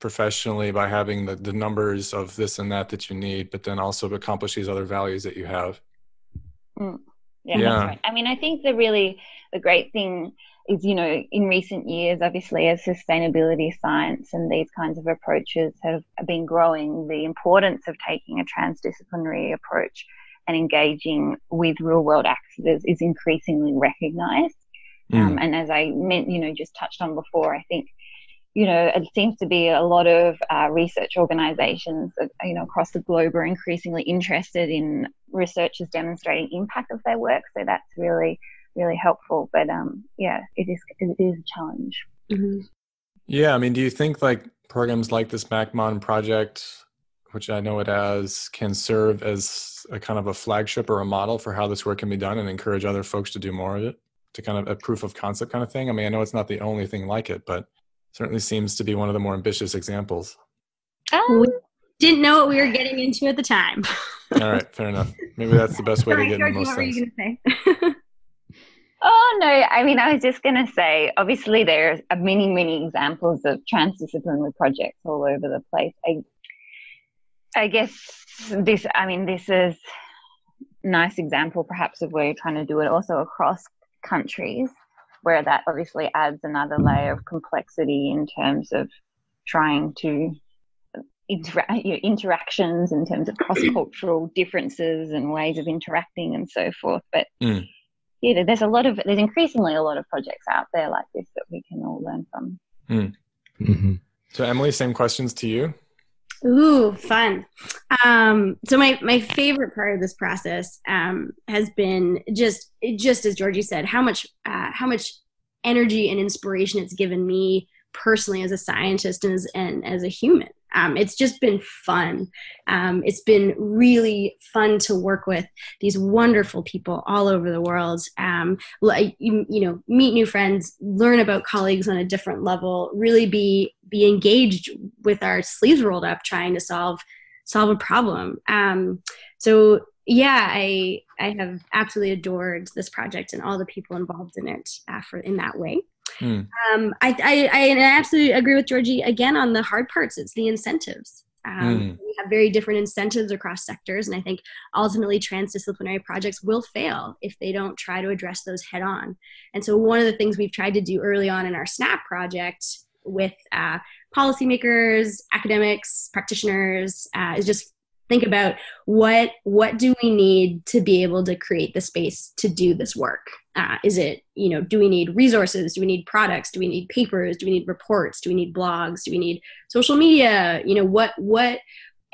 professionally by having the, the numbers of this and that that you need, but then also accomplish these other values that you have. Mm. Yeah, yeah. Right. I mean, I think the really the great thing is, you know, in recent years, obviously, as sustainability science and these kinds of approaches have been growing, the importance of taking a transdisciplinary approach and engaging with real world actors is increasingly recognized. Mm. Um, and as I meant, you know, just touched on before, I think you know, it seems to be a lot of uh, research organizations, you know, across the globe are increasingly interested in researchers demonstrating impact of their work. So that's really, really helpful. But um, yeah, it is it is a challenge. Mm-hmm. Yeah, I mean, do you think like programs like this MACMON project, which I know it as, can serve as a kind of a flagship or a model for how this work can be done and encourage other folks to do more of it? To kind of a proof of concept kind of thing. I mean, I know it's not the only thing like it, but certainly seems to be one of the more ambitious examples. Um, we didn't know what we were getting into at the time. All right, fair enough. Maybe that's the best way Sorry, to get Georgie, most what things. Were you gonna say? oh no, I mean I was just going to say obviously there are many many examples of transdisciplinary projects all over the place. I I guess this I mean this is nice example perhaps of where you're trying to do it also across countries where that obviously adds another layer of complexity in terms of trying to inter- you know, interactions in terms of cross-cultural differences and ways of interacting and so forth but mm. yeah there's a lot of there's increasingly a lot of projects out there like this that we can all learn from mm. mm-hmm. so emily same questions to you Ooh, fun. Um, so my my favorite part of this process um, has been just just as Georgie said, how much uh, how much energy and inspiration it's given me personally as a scientist and as, and as a human. Um, it's just been fun. Um, it's been really fun to work with these wonderful people all over the world. Um, like you, you know, meet new friends, learn about colleagues on a different level, really be be engaged with our sleeves rolled up, trying to solve solve a problem. Um, so yeah, I I have absolutely adored this project and all the people involved in it uh, for in that way. Mm. Um, I, I, I absolutely agree with Georgie again on the hard parts. It's the incentives. Um, mm. We have very different incentives across sectors, and I think ultimately transdisciplinary projects will fail if they don't try to address those head on. And so, one of the things we've tried to do early on in our SNAP project with uh, policymakers, academics, practitioners uh, is just think about what what do we need to be able to create the space to do this work uh, is it you know do we need resources? Do we need products? Do we need papers? Do we need reports? Do we need blogs? Do we need social media? You know what what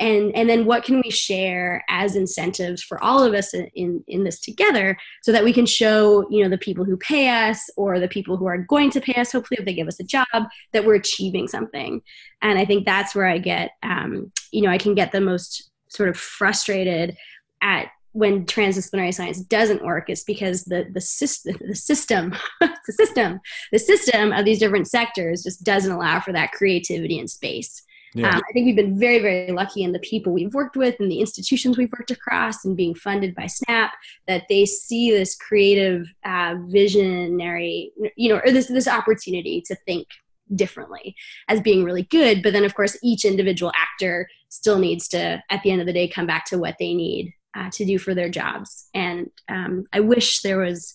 and and then what can we share as incentives for all of us in in this together so that we can show you know the people who pay us or the people who are going to pay us hopefully if they give us a job that we're achieving something. And i think that's where i get um, you know i can get the most sort of frustrated at when transdisciplinary science doesn't work it's because the the system the system the system the system of these different sectors just doesn't allow for that creativity and space. Yeah. um, i think we've been very very lucky in the people we've worked with and the institutions we've worked across and being funded by snap that they see this creative uh, visionary you know or this this opportunity to think differently as being really good. But then of course each individual actor still needs to at the end of the day come back to what they need uh, to do for their jobs and um, i wish there was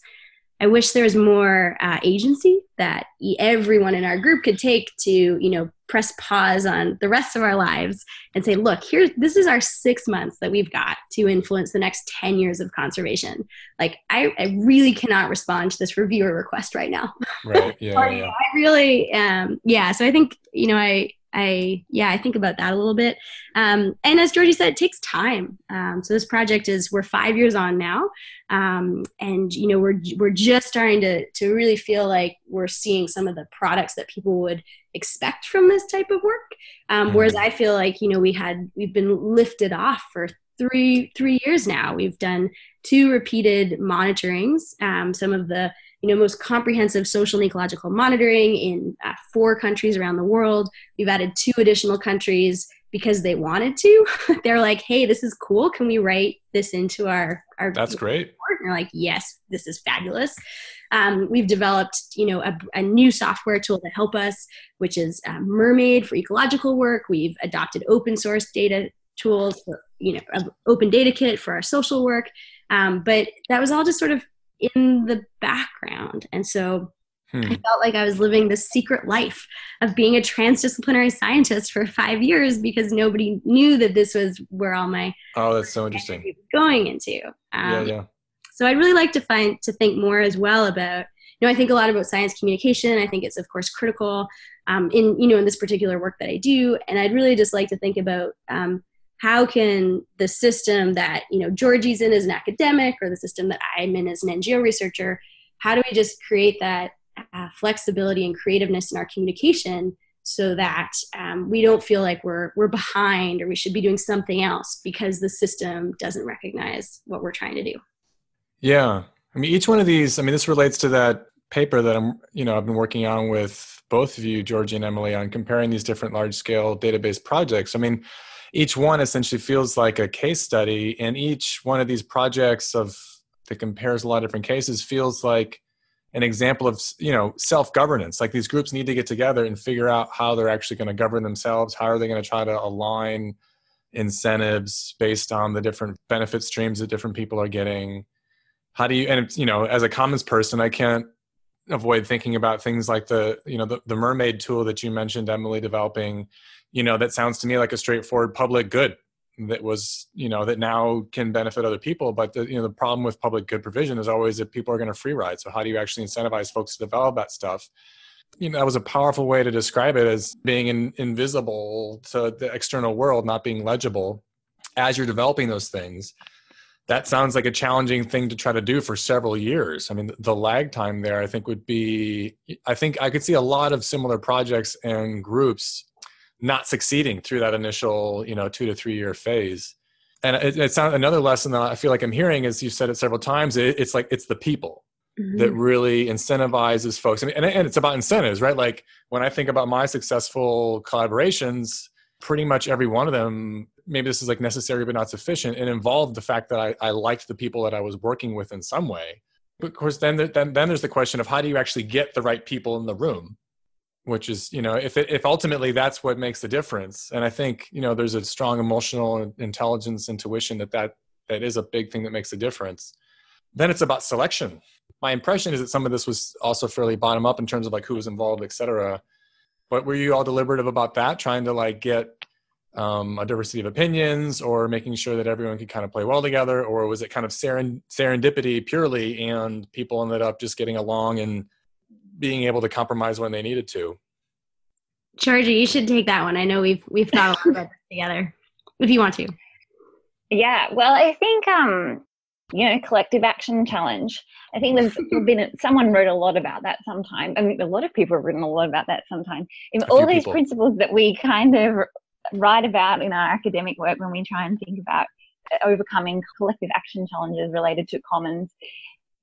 i wish there was more uh, agency that everyone in our group could take to you know press pause on the rest of our lives and say, look, here, this is our six months that we've got to influence the next 10 years of conservation. Like, I, I really cannot respond to this reviewer request right now. Right. Yeah. yeah. I really, um, yeah. So I think, you know, I, I yeah, I think about that a little bit. Um, and as Georgie said, it takes time. Um, so this project is we're five years on now, um, and you know we're we're just starting to to really feel like we're seeing some of the products that people would expect from this type of work. Um, mm-hmm. Whereas I feel like you know we had we've been lifted off for three three years now. We've done two repeated monitorings. Um, some of the you know, most comprehensive social and ecological monitoring in uh, four countries around the world. We've added two additional countries because they wanted to. They're like, "Hey, this is cool. Can we write this into our our?" That's great. Report? And they're like, "Yes, this is fabulous." Um, we've developed, you know, a, a, new software tool to help us, which is uh, Mermaid for ecological work. We've adopted open source data tools, for, you know, Open Data Kit for our social work. Um, but that was all just sort of in the background. And so hmm. I felt like I was living the secret life of being a transdisciplinary scientist for five years because nobody knew that this was where all my oh, that's so interesting going into. Um, yeah, yeah. So I'd really like to find to think more as well about. You know, I think a lot about science communication. I think it's of course critical um, in you know in this particular work that I do, and I'd really just like to think about um, how can the system that you know Georgie's in as an academic or the system that I'm in as an NGO researcher, how do we just create that uh, flexibility and creativeness in our communication so that um, we don't feel like we're we're behind or we should be doing something else because the system doesn't recognize what we're trying to do. Yeah, I mean each one of these. I mean this relates to that paper that I'm you know I've been working on with both of you, Georgie and Emily, on comparing these different large scale database projects. I mean each one essentially feels like a case study and each one of these projects of that compares a lot of different cases feels like an example of you know self-governance. Like these groups need to get together and figure out how they're actually going to govern themselves how are they going to try to align incentives based on the different benefit streams that different people are getting. How do you and you know as a commons person i can't avoid thinking about things like the you know the, the mermaid tool that you mentioned emily developing you know that sounds to me like a straightforward public good that was you know that now can benefit other people. But the you know the problem with public good provision is always that people are going to free ride. So how do you actually incentivize folks to develop that stuff? You know that was a powerful way to describe it as being in, invisible to the external world not being legible. As you're developing those things that sounds like a challenging thing to try to do for several years. I mean the lag time there i think would be i think i could see a lot of similar projects and groups not succeeding through that initial you know two to three year phase. And it, it sounds another lesson that i feel like i'm hearing is you said it several times it, it's like it's the people mm-hmm. that really incentivizes folks. And, and, and it's about incentives right? Like when i think about my successful collaborations pretty much every one of them maybe this is like necessary but not sufficient it involved the fact that i, I liked the people that i was working with in some way. But of course then, then then there's the question of how do you actually get the right people in the room which is you know if it, if ultimately that's what makes the difference and i think you know there's a strong emotional intelligence intuition that that that is a big thing that makes a difference then it's about selection. My impression is that some of this was also fairly bottom up in terms of like who was involved et cetera. But were you all deliberative about that trying to like get um, a diversity of opinions or making sure that everyone could kind of play well together or was it kind of seren- serendipity purely and people ended up just getting along and being able to compromise when they needed to. Georgie, you should take that one. I know we've we've thought about this together. If you want to. Yeah, well, I think um, you know, collective action challenge. I think there's been someone wrote a lot about that sometime. I mean, a lot of people have written a lot about that sometime. In all these people. principles that we kind of write about in our academic work when we try and think about overcoming collective action challenges related to commons,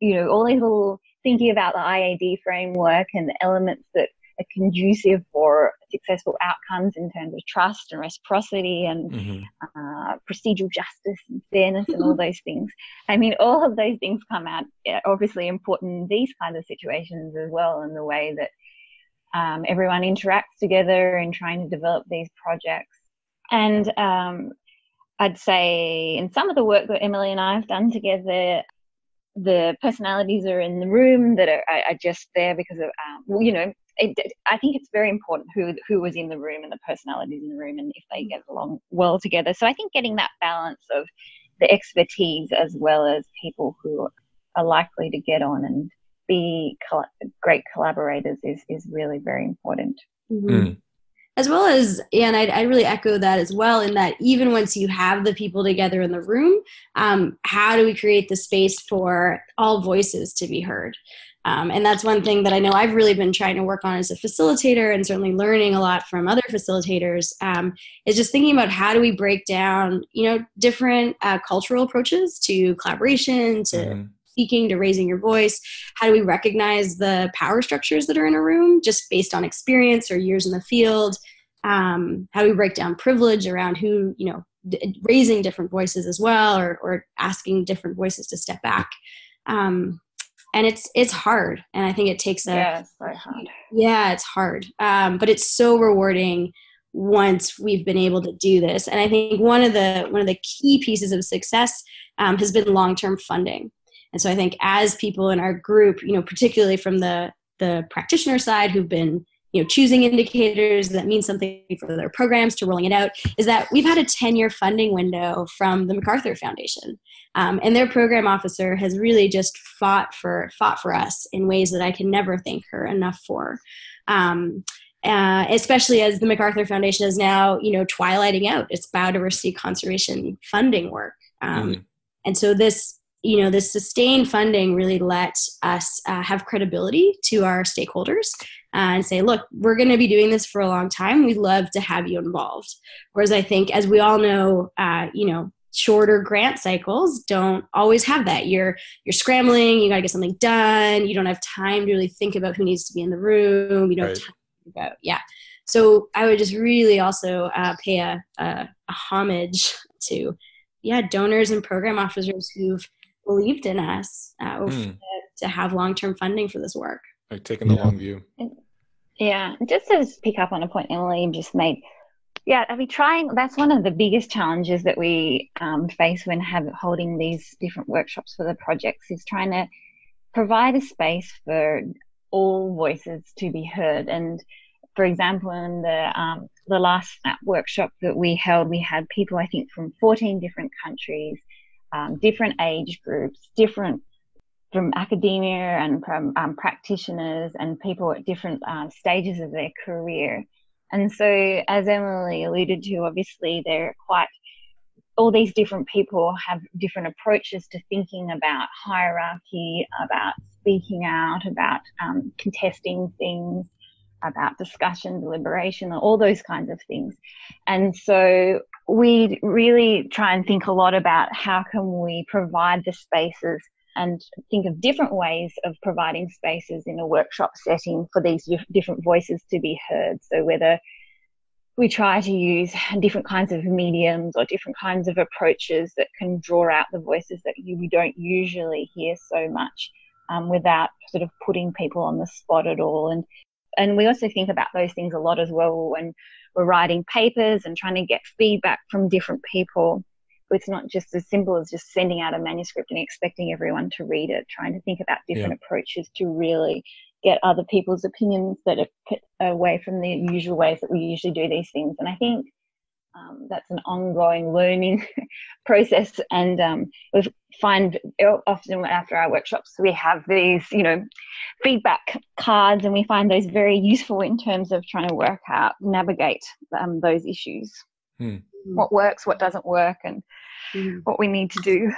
you know, all these little thinking about the IAD framework and the elements that are conducive for successful outcomes in terms of trust and reciprocity and mm-hmm. uh, procedural justice and fairness and all those things. I mean, all of those things come out obviously important in these kind of situations as well, in the way that um, everyone interacts together in trying to develop these projects. And um, I'd say in some of the work that Emily and I have done together, the personalities are in the room that are, are just there because of, um, well, you know, it, I think it's very important who who was in the room and the personalities in the room and if they get along well together. So I think getting that balance of the expertise as well as people who are likely to get on and be great collaborators is is really very important. Mm-hmm. Mm. As well as, and I, I really echo that as well, in that even once you have the people together in the room, um, how do we create the space for all voices to be heard? Um, and that's one thing that I know I've really been trying to work on as a facilitator and certainly learning a lot from other facilitators um, is just thinking about how do we break down, you know, different uh, cultural approaches to collaboration, to mm-hmm. Speaking, to raising your voice. How do we recognize the power structures that are in a room just based on experience or years in the field? Um, how do we break down privilege around who, you know, d- raising different voices as well or, or asking different voices to step back? Um, and it's it's hard and i think it takes a yeah it's very hard yeah it's hard um, but it's so rewarding once we've been able to do this and i think one of the one of the key pieces of success um, has been long-term funding and so i think as people in our group you know particularly from the the practitioner side who've been you know choosing indicators that mean something for their programs to rolling it out is that we've had a 10 year funding window from the macarthur foundation. Um, and their program officer has really just fought for fought for us in ways that i can never thank her enough for. Um, uh, especially as the macarthur foundation is now you know twilighting out. Its biodiversity conservation funding work. Um, mm. and so this you know this sustained funding really lets us uh, have credibility to our stakeholders uh, and say look we're going to be doing this for a long time. We'd love to have you involved. Whereas i think as we all know uh, you know shorter grant cycles don't always have that. You're you're scrambling you got to get something done you don't have time to really think about who needs to be in the room you don't right. have time to about yeah. So i would just really also uh, pay a, a, a homage to yeah donors and program officers who've believed in us uh, mm. to, to, have long-term funding for this work like taking the yeah. long view yeah just to pick up on a point emily just made yeah i mean trying that's one of the biggest challenges that we um, face when have holding these different workshops for the projects is trying to provide a space for all voices to be heard and for example in the um, the last workshop that we held we had people i think from 14 different countries um, different age groups different from academia and from um, practitioners and people at different uh, stages of their career and so, as Emily alluded to, obviously, they're quite, all these different people have different approaches to thinking about hierarchy, about speaking out, about um, contesting things, about discussion, deliberation, all those kinds of things. And so, we really try and think a lot about how can we provide the spaces and think of different ways of providing spaces in a workshop setting for these different voices to be heard. So whether we try to use different kinds of mediums or different kinds of approaches that can draw out the voices that you, we don't usually hear so much um, without sort of putting people on the spot at all. And and we also think about those things a lot as well when we're writing papers and trying to get feedback from different people it's not just as simple as just sending out a manuscript and expecting everyone to read it trying to think about different yeah. approaches to really get other people's opinions that are away from the usual ways that we usually do these things and i think um, that's an ongoing learning process and um, we find often after our workshops we have these you know feedback cards and we find those very useful in terms of trying to work out navigate um, those issues hmm. what works what doesn't work and mm. what we need to do.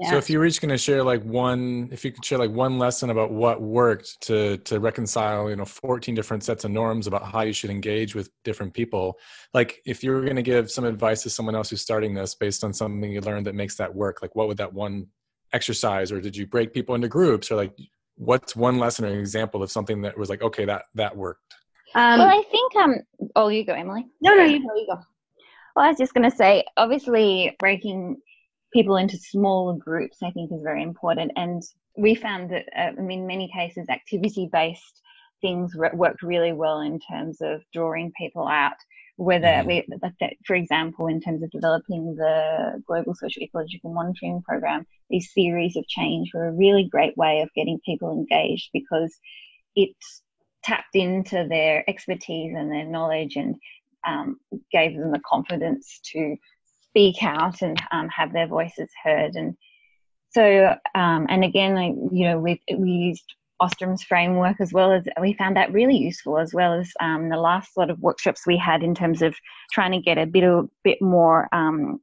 Yeah. So if you were each going to share like one, if you could share like one lesson about what worked to to reconcile, you know, 14 different sets of norms about how you should engage with different people. Like if you were going to give some advice to someone else who's starting this based on something you learned that makes that work, like what would that one exercise or did you break people into groups or like what's one lesson or an example of something that was like okay that that worked? Um, well, I think um oh you go Emily. No, no, you go, you go. Well, I was just going to say, obviously, breaking people into smaller groups, I think, is very important. And we found that, uh, in many cases, activity based things re- worked really well in terms of drawing people out. Whether mm-hmm. we, for example, in terms of developing the Global Social Ecological Monitoring Program, these theories of change were a really great way of getting people engaged because it tapped into their expertise and their knowledge and um, gave them the confidence to speak out and um, have their voices heard. And so, um, and again, you know, we we used Ostrom's framework as well as we found that really useful as well as um, the last sort of workshops we had in terms of trying to get a bit of bit more um,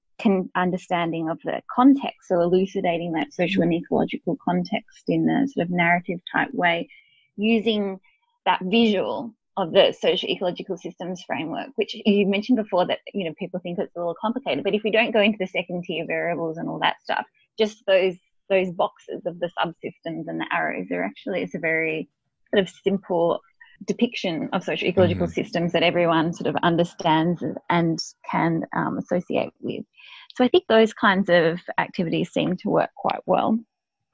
understanding of the context, so elucidating that social and ecological context in a sort of narrative type way, using that visual of the social ecological systems framework, which you mentioned before that you know people think it's a little complicated, but if we don't go into the second tier variables and all that stuff, just those those boxes of the subsystems and the arrows are actually it's a very sort of simple depiction of social ecological mm-hmm. systems that everyone sort of understands and can um, associate with. So I think those kinds of activities seem to work quite well.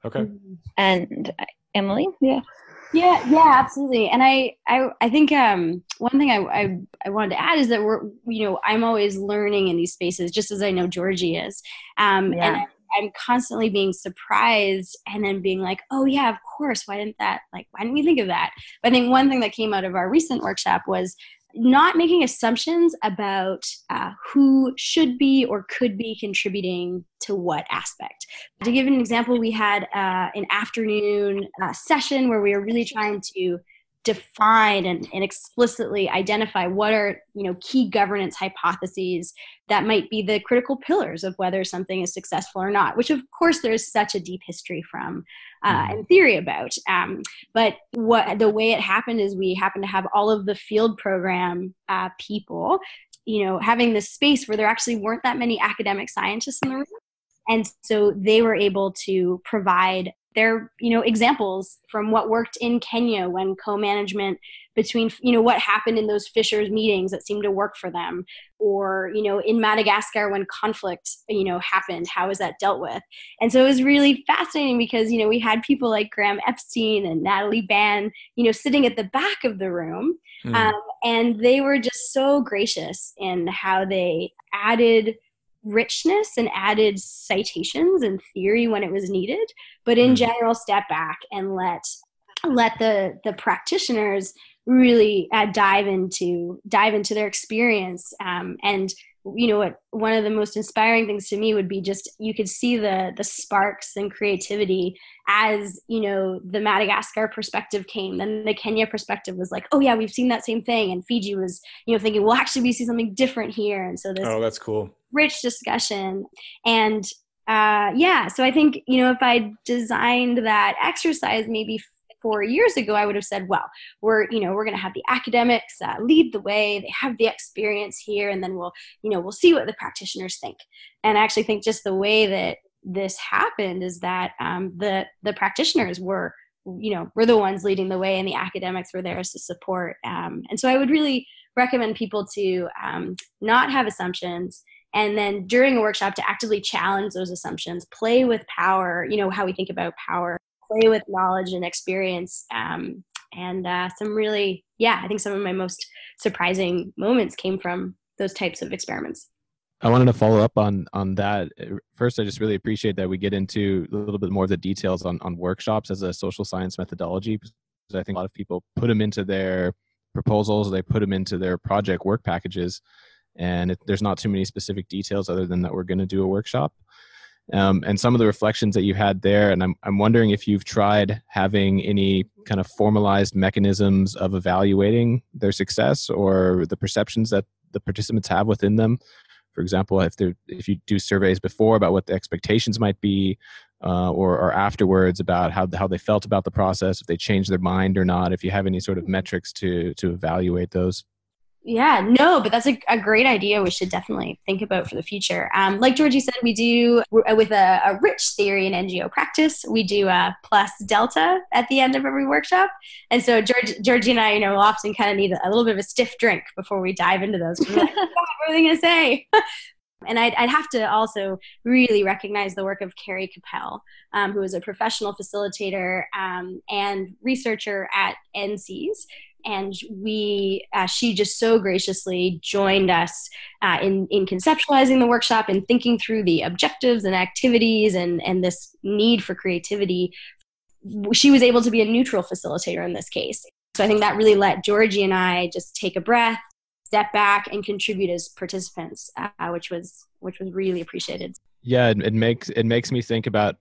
Okay. And uh, Emily, yeah. Yeah, yeah, absolutely. And I, I, I think um, one thing I, I, I, wanted to add is that we're, you know, I'm always learning in these spaces, just as I know Georgie is. Um, yeah. And I, I'm constantly being surprised and then being like, oh yeah, of course. Why didn't that? Like, why didn't we think of that? But I think one thing that came out of our recent workshop was not making assumptions about uh, who should be or could be contributing to what aspect. To give an example, we had uh, an afternoon uh, session where we were really trying to define and, and explicitly identify what are you know key governance hypotheses that might be the critical pillars of whether something is successful or not which of course there's such a deep history from uh, mm-hmm. and theory about um, but what the way it happened is we happened to have all of the field program uh, people you know having this space where there actually weren't that many academic scientists in the room and so they were able to provide they're you know examples from what worked in Kenya when co-management between you know what happened in those fishers meetings that seemed to work for them or you know in Madagascar when conflict you know happened how is that dealt with and so it was really fascinating because you know we had people like Graham Epstein and Natalie Ban you know sitting at the back of the room mm. um, and they were just so gracious in how they added richness and added citations and theory when it was needed but in mm. general step back and let let the the practitioners really uh, dive into dive into their experience um, and you know what one of the most inspiring things to me would be just you could see the the sparks and creativity as you know the madagascar perspective came then the kenya perspective was like oh yeah we've seen that same thing and fiji was you know thinking well actually we see something different here and so this oh that's cool rich discussion. And uh, yeah so i think you know if i designed that exercise maybe four years ago i would have said well we're you know we're going to have the academics uh, lead the way. They have the experience here and then we'll you know we'll see what the practitioners think. And i actually think just the way that this happened is that um, the the practitioners were you know were the ones leading the way and the academics were there as to support. Um, and so i would really recommend people to um, not have assumptions and then during a workshop to actively challenge those assumptions play with power you know how we think about power play with knowledge and experience um, and uh, some really yeah i think some of my most surprising moments came from those types of experiments. I wanted to follow up on on that. First i just really appreciate that we get into a little bit more of the details on on workshops as a social science methodology because i think a lot of people put them into their proposals they put them into their project work packages and it, there's not too many specific details other than that we're going to do a workshop um, and some of the reflections that you had there. And I'm, I'm wondering if you've tried having any kind of formalized mechanisms of evaluating their success or the perceptions that the participants have within them. For example, if if you do surveys before about what the expectations might be, uh, or, or afterwards about how how they felt about the process, if they changed their mind or not, if you have any sort of metrics to to evaluate those. Yeah, no, but that's a, a great idea. We should definitely think about for the future. Um, like Georgie said, we do uh, with a, a, rich theory in NGO practice. We do a plus delta at the end of every workshop, and so George, Georgie and I, you know, often kind of need a little bit of a stiff drink before we dive into those. Like, what are they going to say? And I'd, I'd, have to also really recognize the work of Carrie Kappel, um, who is a professional facilitator um, and researcher at NCEAS and we uh, she just so graciously joined us uh, in in conceptualizing the workshop and thinking through the objectives and activities and and this need for creativity she was able to be a neutral facilitator in this case So I think that really let Georgie and I just take a breath, step back, and contribute as participants, uh, which was which was really appreciated. Yeah, it, it makes it makes me think about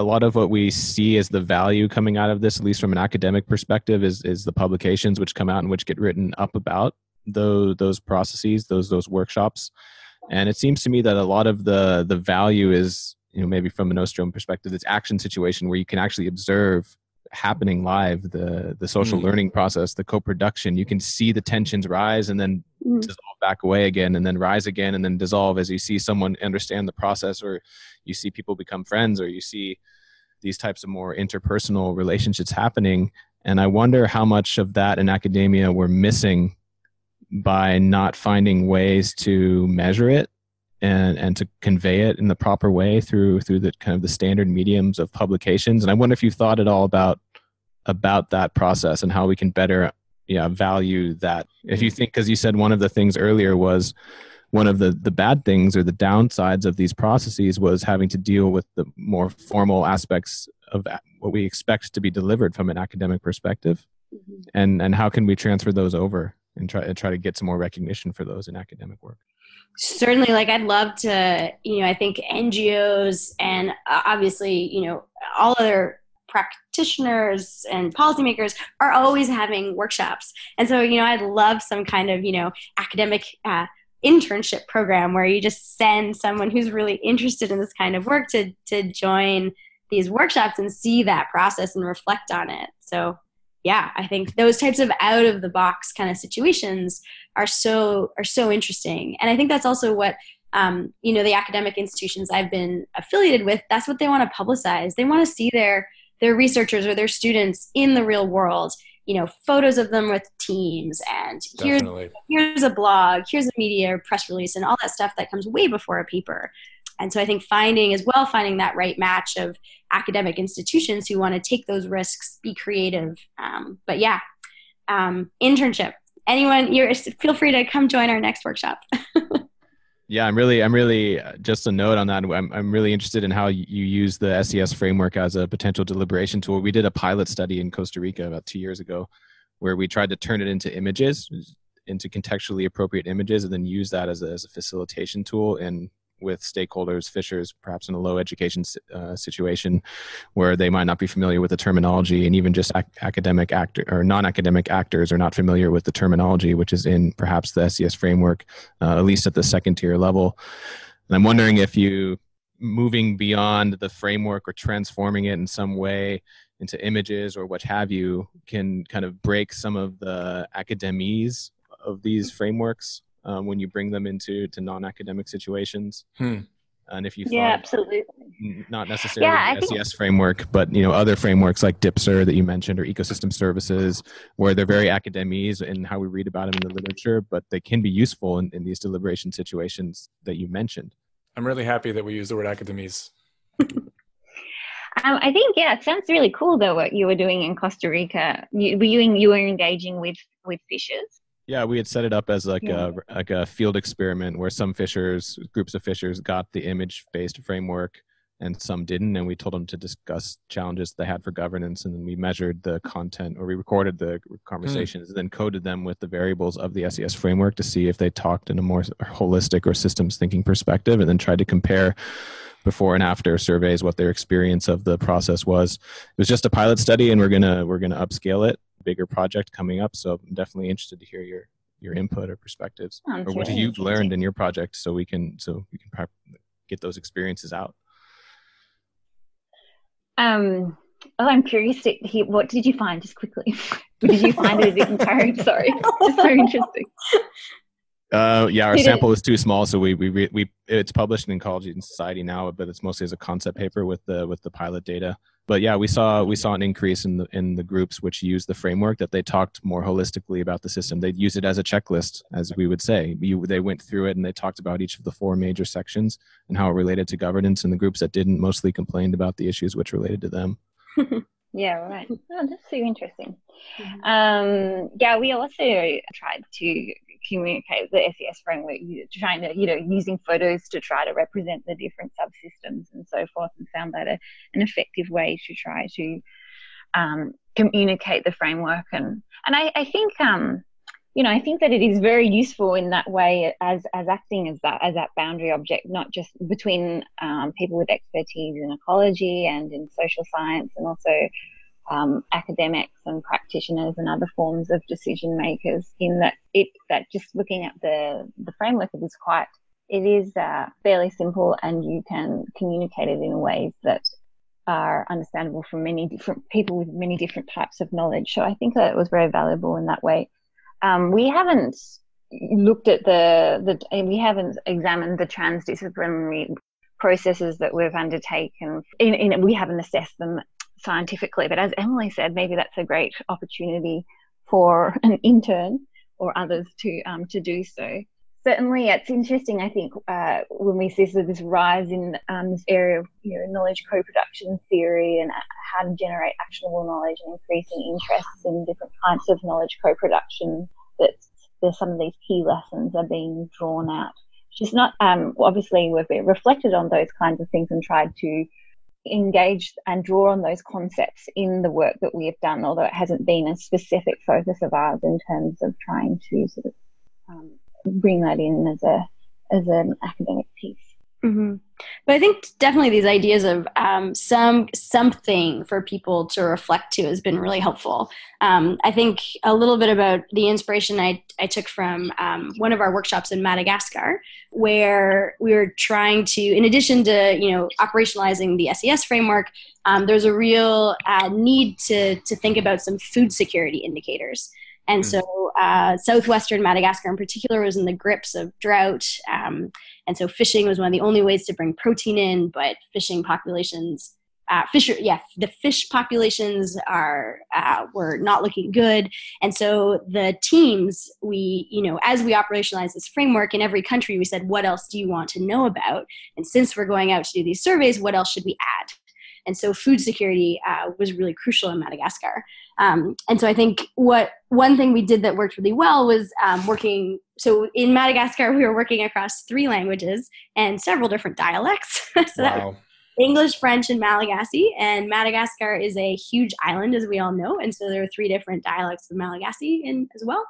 a lot of what we see as the value coming out of this, at least from an academic perspective, is is the publications which come out and which get written up about those those processes, those those workshops. And it seems to me that a lot of the the value is, you know, maybe from an Ostrom perspective, this action situation where you can actually observe happening live the the social mm. learning process the co-production you can see the tensions rise and then mm. dissolve back away again and then rise again and then dissolve as you see someone understand the process or you see people become friends or you see these types of more interpersonal relationships happening and i wonder how much of that in academia we're missing by not finding ways to measure it and and to convey it in the proper way through through the kind of the standard mediums of publications. And i wonder if you've thought at all about about that process and how we can better yeah value that. If you think because you said one of the things earlier was one of the the bad things or the downsides of these processes was having to deal with the more formal aspects of what we expect to be delivered from an academic perspective. Mm-hmm. and and how can we transfer those over and try and try to get some more recognition for those in academic work certainly like i'd love to you know i think ngos and uh, obviously you know all other practitioners and policymakers are always having workshops. And so you know i'd love some kind of you know academic uh, internship program where you just send someone who's really interested in this kind of work to to join these workshops and see that process and reflect on it. So yeah, I think those types of out of the box kind of situations are so are so interesting, and I think that's also what um, you know the academic institutions I've been affiliated with. That's what they want to publicize. They want to see their their researchers or their students in the real world. You know, photos of them with teams, and here's here's a blog, here's a media press release, and all that stuff that comes way before a paper. And so I think finding as well, finding that right match of academic institutions who want to take those risks, be creative. Um, but yeah, um, internship. Anyone, you're feel free to come join our next workshop. yeah, I'm really, I'm really uh, just a note on that. I'm, I'm really interested in how you use the SES framework as a potential deliberation tool. We did a pilot study in Costa Rica about two years ago, where we tried to turn it into images, into contextually appropriate images, and then use that as a, as a facilitation tool in with stakeholders, fishers, perhaps in a low education uh, situation where they might not be familiar with the terminology, and even just ac- academic actor or non-academic actors are not familiar with the terminology, which is in perhaps the SES framework, uh, at least at the second tier level. And I'm wondering if you moving beyond the framework or transforming it in some way into images or what have you can kind of break some of the academese of these frameworks um, when you bring them into to non-academic situations. Hmm. And if you yeah, absolutely, not necessarily yeah, the SES think- framework, but you know other frameworks like DPSIR that you mentioned or ecosystem services, where they're very academese in how we read about them in the literature, but they can be useful in, in these deliberation situations that you mentioned. I'm really happy that we use the word academese. Um, I think yeah, it sounds really cool though what you were doing in Costa Rica. You, were you you were engaging with with fishers? Yeah, we had set it up as like yeah. a like a field experiment where some fishers, groups of fishers, got the image-based framework, and some didn't. And we told them to discuss challenges they had for governance, and then we measured the content, or we recorded the conversations, mm. and then coded them with the variables of the SES framework to see if they talked in a more holistic or systems thinking perspective, and then tried to compare before and after surveys what their experience of the process was. It was just a pilot study, and we're gonna we're gonna upscale it bigger project coming up. So I'm definitely interested to hear your your input or perspectives, oh, or what you've learned in your project, so we can so we can get those experiences out. Um. Oh, I'm curious to hear what did you find just quickly? did you find it as encouraged? Sorry, just so interesting. Uh, yeah, our sample was too small, so we we we it's published in Ecology and Society now, but it's mostly as a concept paper with the with the pilot data but yeah, we saw we saw an increase in the in the groups which used the framework that they talked more holistically about the system. They'd use it as a checklist, as we would say. You, they went through it and they talked about each of the four major sections and how it related to governance. And the groups that didn't mostly complained about the issues which related to them. yeah, right. Oh, that's so interesting. Mm-hmm. Um, yeah, we also tried to communicate the SES framework, trying to, you know, using photos to try to represent the different subsystems and so forth, and found that a, an effective way to try to um, communicate the framework. And and I, I think um you know I think that it is very useful in that way as as acting as that as that boundary object not just between um, people with expertise in ecology and in social science and also um, academics and practitioners and other forms of decision makers in that it that just looking at the the framework it is quite it is uh, fairly simple and you can communicate it in ways that are understandable for many different people with many different types of knowledge. So I think that it was very valuable in that way. Um, we haven't looked at the, the we haven't examined the transdisciplinary processes that we've undertaken. In, in, we haven't assessed them scientifically, but as Emily said, maybe that's a great opportunity for an intern or others to um, to do so. Certainly it's interesting i think uh, when we see sort of this rise in um, this area of you know, knowledge co-production theory and how to generate actionable knowledge and increasing interests in different kinds of knowledge co-production that there's some of these key lessons are being drawn out. Just not um, obviously we've reflected on those kinds of things and tried to engage and draw on those concepts in the work that we have done although it hasn't been a specific focus of ours in terms of trying to sort of um, bring that in as a as an academic piece. Mm-hmm. But I think definitely these ideas of um, some something for people to reflect to has been really helpful. Um, I think a little bit about the inspiration I, I took from um, one of our workshops in Madagascar, where we were trying to, in addition to you know operationalizing the SES framework, um, there's a real uh, need to to think about some food security indicators. And hmm. so, uh, southwestern Madagascar in particular was in the grips of drought. Um, and so, fishing was one of the only ways to bring protein in, but fishing populations. Uh, fish, yeah, the fish populations are uh, were not looking good, and so the teams we, you know, as we operationalize this framework in every country, we said, what else do you want to know about? And since we're going out to do these surveys, what else should we add? And so food security uh, was really crucial in Madagascar. Um, and so I think what one thing we did that worked really well was um, working. So in Madagascar, we were working across three languages and several different dialects. so wow. English, French, and Malagasy. And Madagascar is a huge island, as we all know. And so there are three different dialects of Malagasy in, as well.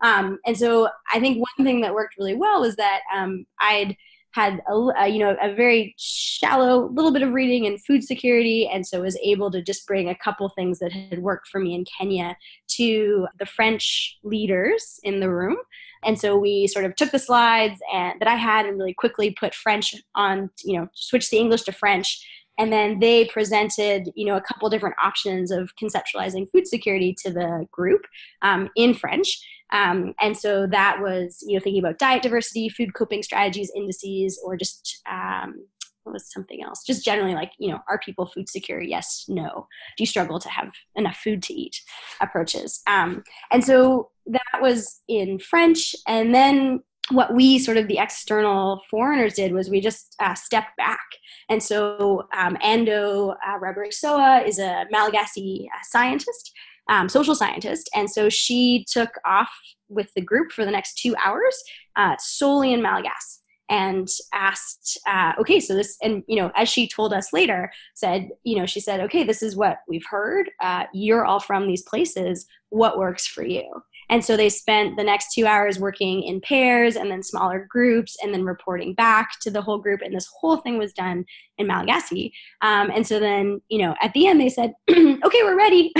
Um, and so I think one thing that worked really well was that um, I'd had a, a, you know a very shallow little bit of reading in food security and so was able to just bring a couple things that had worked for me in Kenya to the French leaders in the room. And so we sort of took the slides and that I had and really quickly put French on you know switched the English to French. And then they presented you know a couple different options of conceptualizing food security to the group um, in French um, and so that was, you know, thinking about diet diversity, food coping strategies, indices, or just um, what was something else? Just generally like, you know, are people food secure? Yes, no. Do you struggle to have enough food to eat? Approaches. Um, and so that was in French. And then what we sort of the external foreigners did was we just uh, stepped back. And so um, Ando uh, is a Malagasy uh, scientist um, social scientist. And so she took off with the group for the next two hours uh, solely in Malagasy and asked, uh, okay, so this, and you know, as she told us later, said, you know, she said, okay, this is what we've heard. Uh, you're all from these places. What works for you? And so they spent the next two hours working in pairs and then smaller groups and then reporting back to the whole group. And this whole thing was done in Malagasy. Um, and so then, you know, at the end they said, okay, we're ready.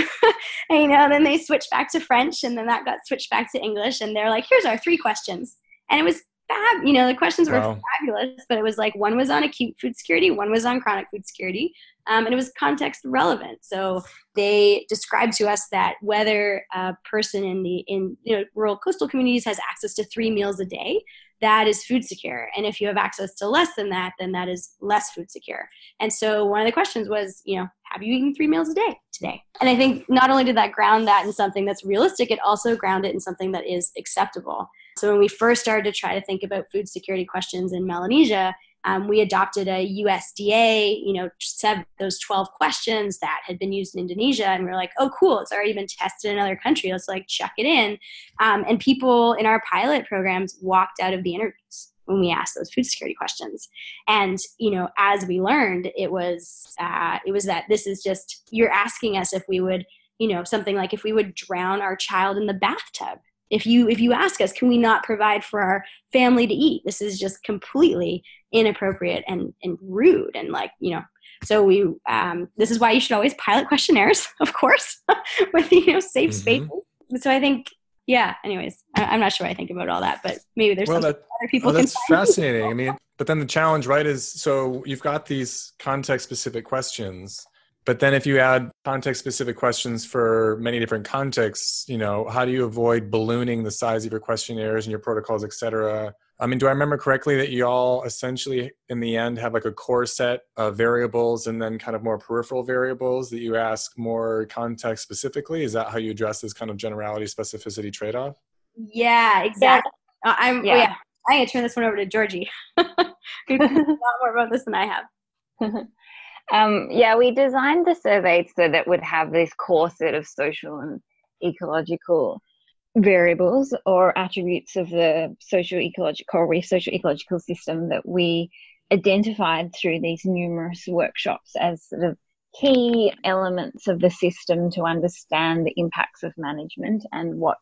and, you know, then they switched back to French and then that got switched back to English. And they're like, here's our three questions. And it was fab. You know, the questions were wow. fabulous, but it was like one was on acute food security, one was on chronic food security, um, and it was context relevant. So they described to us that whether a person in the in you know, rural coastal communities has access to three meals a day, that is food secure, and if you have access to less than that, then that is less food secure. And so one of the questions was, you know, have you eaten three meals a day today? And I think not only did that ground that in something that's realistic, it also grounded it in something that is acceptable. So when we first started to try to think about food security questions in Melanesia, um, we adopted a USDA, you know, set those 12 questions that had been used in Indonesia. And we are like, oh, cool, it's already been tested in another country. Let's like chuck it in. Um, and people in our pilot programs walked out of the interviews when we asked those food security questions. And, you know, as we learned, it was, uh, it was that this is just, you're asking us if we would you know something like if we would drown our child in the bathtub if you if you ask us can we not provide for our family to eat? This is just completely inappropriate and and rude and like you know so we um, this is why you should always pilot questionnaires of course with you know safe mm-hmm. spaces. So i think yeah anyways I, am not sure what i think about all that but maybe there's well, that, other people well, that's fascinating. I mean but then the challenge right is so you've got these context specific questions but then if you add context specific questions for many different contexts you know how do you avoid ballooning the size of your questionnaires and your protocols et cetera i mean do i remember correctly that you all essentially in the end have like a core set of variables and then kind of more peripheral variables that you ask more context specifically is that how you address this kind of generality specificity trade-off yeah exactly yeah. Uh, i'm yeah. yeah. i'm gonna turn this one over to georgie a lot more about this than i have Um, yeah, we designed the survey so that would have this core set of social and ecological variables or attributes of the social ecological or social ecological system that we identified through these numerous workshops as sort of key elements of the system to understand the impacts of management and what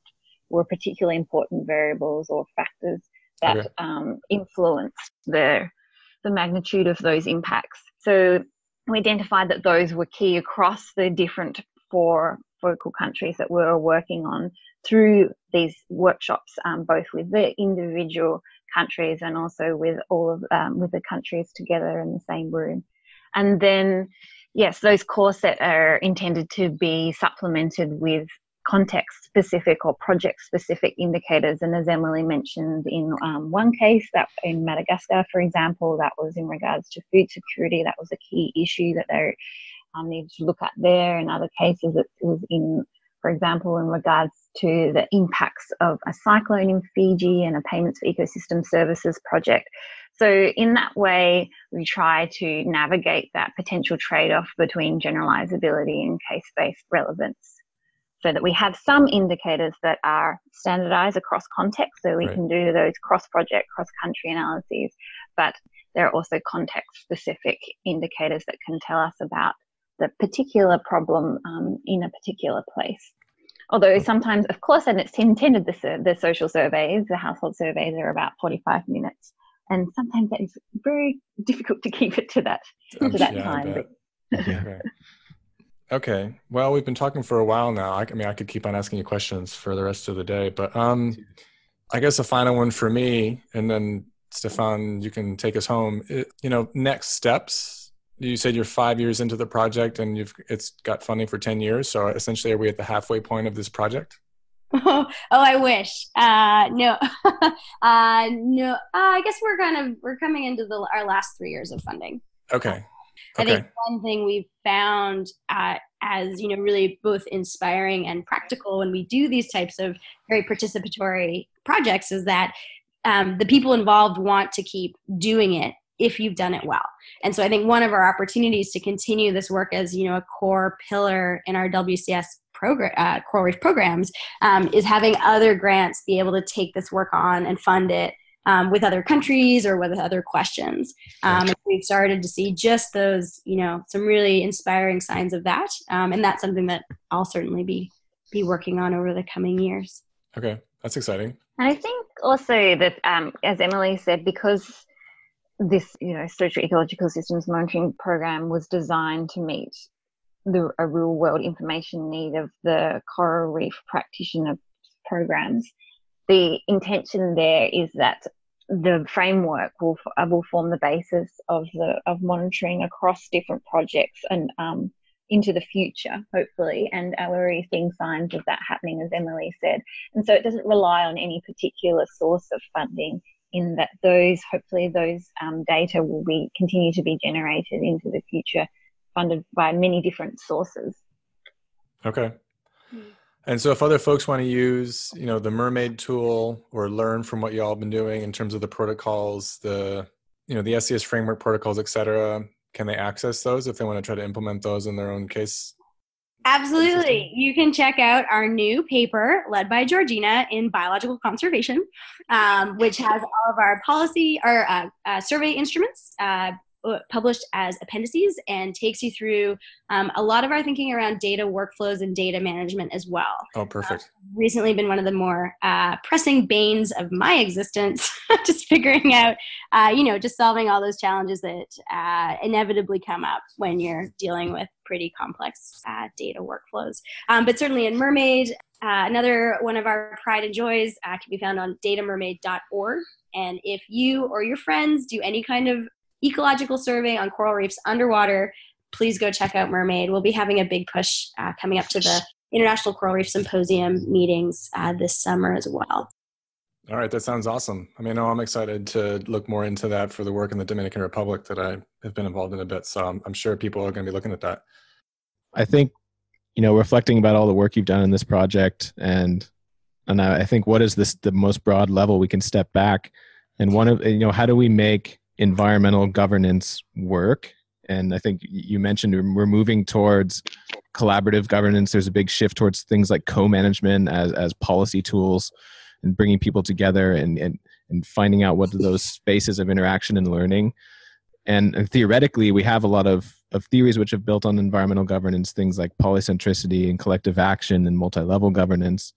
were particularly important variables or factors that okay. um, influenced the the magnitude of those impacts. So we identified that those were key across the different four focal countries that we were working on through these workshops, um, both with the individual countries and also with all of um, with the countries together in the same room. And then, yes, those core set are intended to be supplemented with context specific or project specific indicators. And as Emily mentioned, in um, one case, that in Madagascar, for example, that was in regards to food security. That was a key issue that they um, needed to look at there. In other cases, it was in, for example, in regards to the impacts of a cyclone in Fiji and a payments for ecosystem services project. So, in that way, we try to navigate that potential trade off between generalizability and case based relevance so that we have some indicators that are standardized across context. So we right. can do those cross project cross country analyses but there are also context specific indicators that can tell us about the particular problem um, in a particular place. Although sometimes of course and it's intended the, the social surveys the household surveys are about 45 minutes and sometimes that is very difficult to keep it to that to that yeah, time. but, yeah. Okay. Well, we've been talking for a while now. I, I, mean, I could keep on asking you questions for the rest of the day, but um, I guess a final one for me, and then Stefan, you can take us home. It, you know, next steps. You said you're five years into the project, and you've it's got funding for ten years. So essentially, are we at the halfway point of this project? oh, I wish. Uh, no, uh, no. Uh, I guess we're kind of we're coming into the our last three years of funding. Okay. I think one thing we've found uh, as you know really both inspiring and practical when we do these types of very participatory projects is that um, the people involved want to keep doing it if you've done it well. And so I think one of our opportunities to continue this work as you know a core pillar in our WCS program, uh, coral reef programs, um, is having other grants be able to take this work on and fund it um, with other countries or with other questions. Um, we've started to see just those, you know, some really inspiring signs of that, um, and that's something that I'll certainly be be working on over the coming years. Okay, that's exciting. And I think also that, um, as Emily said, because this, you know, social ecological systems monitoring program was designed to meet the a real world information need of the coral reef practitioner programs the intention there is that the framework will uh, will form the basis of the of monitoring across different projects and um, into the future, hopefully. And uh, we're already seeing signs of that happening, as Emily said. And so it doesn't rely on any particular source of funding. In that those hopefully those um, data will be continue to be generated into the future, funded by many different sources. Okay. Mm. And so if other folks want to use, you know, the mermaid tool or learn from what y'all have been doing in terms of the protocols, the, you know, the SES framework protocols, et cetera, can they access those if they want to try to implement those in their own case? Absolutely. You can check out our new paper led by Georgina in biological conservation, um, which has all of our policy, our uh, uh, survey instruments, uh, published as appendices and takes you through um, a lot of our thinking around data workflows and data management as well. Oh, perfect. Uh, recently been one of the more uh, pressing banes of my existence, just figuring out, uh, you know, just solving all those challenges that uh, inevitably come up when you're dealing with pretty complex uh, data workflows. Um, but certainly in Mermaid, another one of our pride and joys can be found on datamermaid.org. And if you or your friends do any kind of ecological survey on coral reefs underwater, please go check out Mermaid. We'll be having a big push uh, coming up to the International Coral Reef Symposium meetings uh, this summer as well. All right, that sounds awesome. I mean, I'm excited to look more into that for the work in the Dominican Republic that I have been involved in a bit. So I'm, I'm sure people are going to be looking at that. I think, you know, reflecting about all the work you've done in this project, and and I think what is this the most broad level we can step back, and one of you know how do we make environmental governance work. And I think you mentioned we're moving towards collaborative governance. There's a big shift towards things like co-management as, as policy tools and bringing people together and, and, and finding out what those spaces of interaction and learning. And, and theoretically, we have a lot of, of theories which have built on environmental governance, things like polycentricity and collective action and multi-level governance.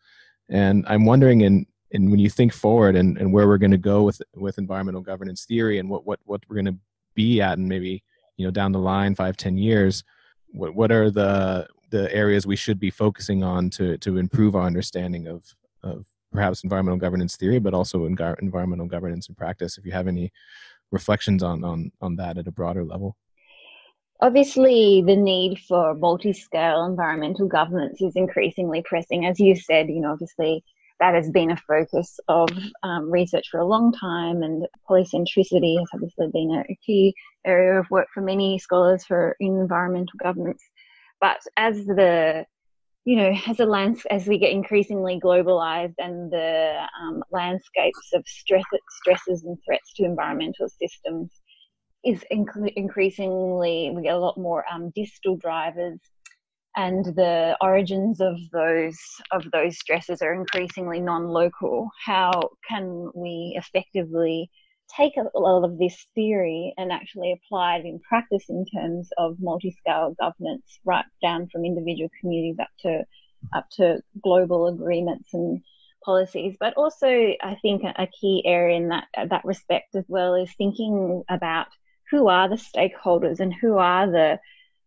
And I'm wondering in and when you think forward and, and where we're going to go with with environmental governance theory and what what what we're going to be at and maybe you know down the line five ten years what what are the the areas we should be focusing on to to improve our understanding of of perhaps environmental governance theory but also environmental governance in practice if you have any reflections on on on that at a broader level? Obviously the need for multi-scale environmental governance is increasingly pressing. As you said you know obviously that has been a focus of um, research for a long time, and polycentricity has obviously been a, key area of work for many scholars for environmental governance. But as the you know, as a lands as we get increasingly globalized and the um, landscapes of stress, stresses and threats to environmental systems is inc- increasingly, we get a lot more um, distal drivers and the origins of those of those stresses are increasingly non-local how can we effectively take a lot of this theory and actually apply it in practice in terms of multi-scale governance right down from individual communities up to up to global agreements and policies? But also i think a key area in that that respect as well is thinking about who are the stakeholders and who are the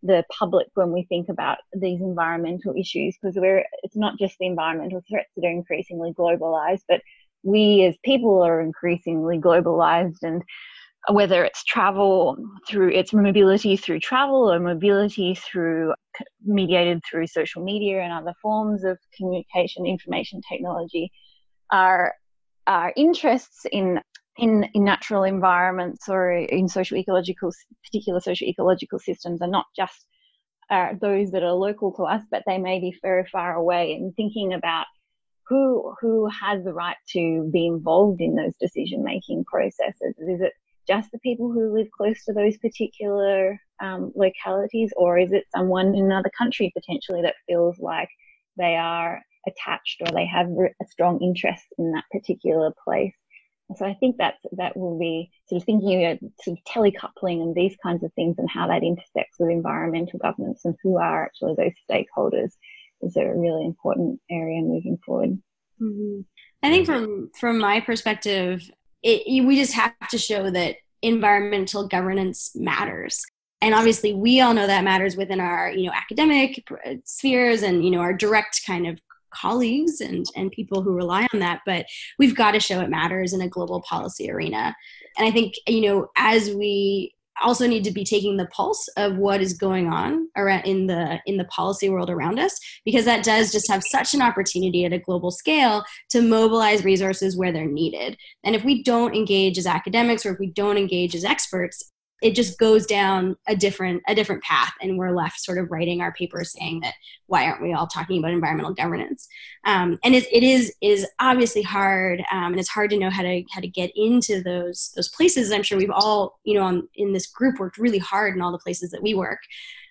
the public when we think about these environmental issues because we're it's not just the environmental threats that are increasingly globalized but we as people are increasingly globalized and whether it's travel through its mobility through travel or mobility through mediated through social media and other forms of communication information technology our our interests in in, in natural environments or in social ecological, particular social ecological systems are not just uh, those that are local to us, but they may be very far away. And thinking about who who has the right to be involved in those decision making processes. Is it just the people who live close to those particular um, localities, or is it someone in another country potentially that feels like they are attached or they have a strong interest in that particular place? So I think that that will be sort of thinking about sort of telecoupling and these kinds of things and how that intersects with environmental governance and who are actually those stakeholders is a really important area moving forward. Mm-hmm. I think from from my perspective, it, we just have to show that environmental governance matters and obviously we all know that matters within our you know academic spheres and you know our direct kind of colleagues and and people who rely on that but we've got to show it matters in a global policy arena. And i think you know as we also need to be taking the pulse of what is going on around in the in the policy world around us because that does just have such an opportunity at a global scale to mobilize resources where they're needed. And if we don't engage as academics or if we don't engage as experts it just goes down a different a different path and we're left sort of writing our papers saying that why aren't we all talking about environmental governance? Um, and it, it is is obviously hard um, and it's hard to know how to how to get into those those places. I'm sure we've all you know on, in this group worked really hard in all the places that we work.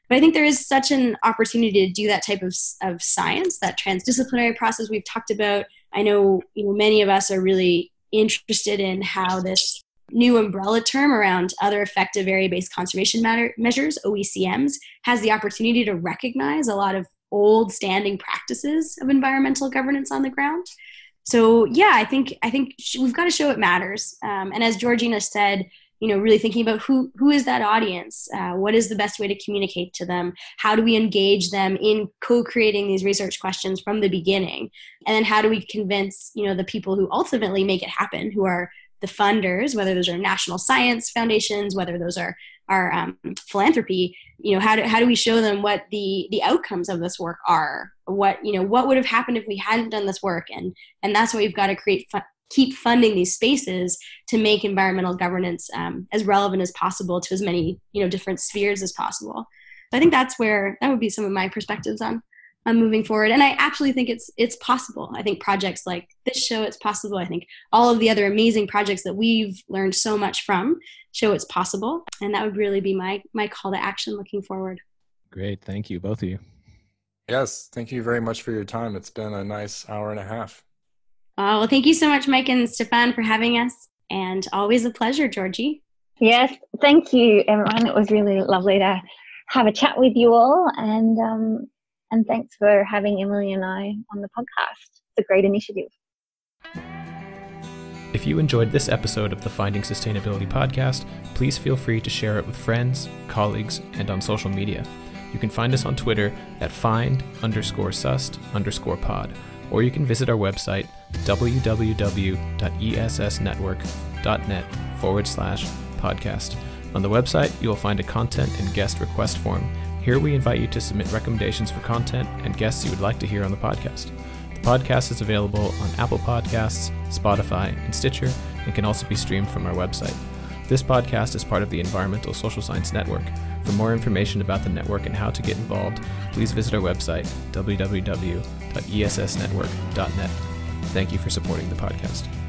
But i think there is such an opportunity to do that type of, of science that transdisciplinary process we've talked about. I know you know many of us are really interested in how this new umbrella term around other effective area based conservation matter, measures, OECMs, has the opportunity to recognize a lot of old standing practices of environmental governance on the ground. So yeah, I think I think we've got to show it matters. Um, and as Georgina said, you know, really thinking about who who is that audience? Uh, what is the best way to communicate to them? How do we engage them in co-creating these research questions from the beginning? And then how do we convince you know the people who ultimately make it happen, who are the funders, whether those are national science foundations, whether those are our um, philanthropy, you know, how do, how do we show them what the, the outcomes of this work are? What, you know, what would have happened if we hadn't done this work? And, and that's why we've got to create, fu- keep funding these spaces to make environmental governance um, as relevant as possible to as many, you know, different spheres as possible. So I think that's where, that would be some of my perspectives on um, moving forward. And I actually think it's it's possible. I think projects like this show it's possible. I think all of the other amazing projects that we've learned so much from show it's possible. And that would really be my my call to action looking forward. Great, thank you, both of you. Yes, thank you very much for your time. It's been a nice hour and a half. Uh, well, thank you so much, Mike and Stefan, for having us, and always a pleasure, Georgie. Yes, thank you, everyone. It was really lovely to have a chat with you all, and um, and thanks for having Emily and I on the podcast. It's a great initiative. If you enjoyed this episode of the Finding Sustainability podcast, please feel free to share it with friends, colleagues, and on social media. You can find us on Twitter at find underscore sust underscore pod, or you can visit our website www.essnetwork.net forward slash podcast. On the website, you will find a content and guest request form here we invite you to submit recommendations for content and guests you would like to hear on the podcast. The podcast is available on Apple Podcasts, Spotify, and Stitcher, and can also be streamed from our website. This podcast is part of the Environmental Social Science Network. For more information about the network and how to get involved, please visit our website, www.essnetwork.net. Thank you for supporting the podcast.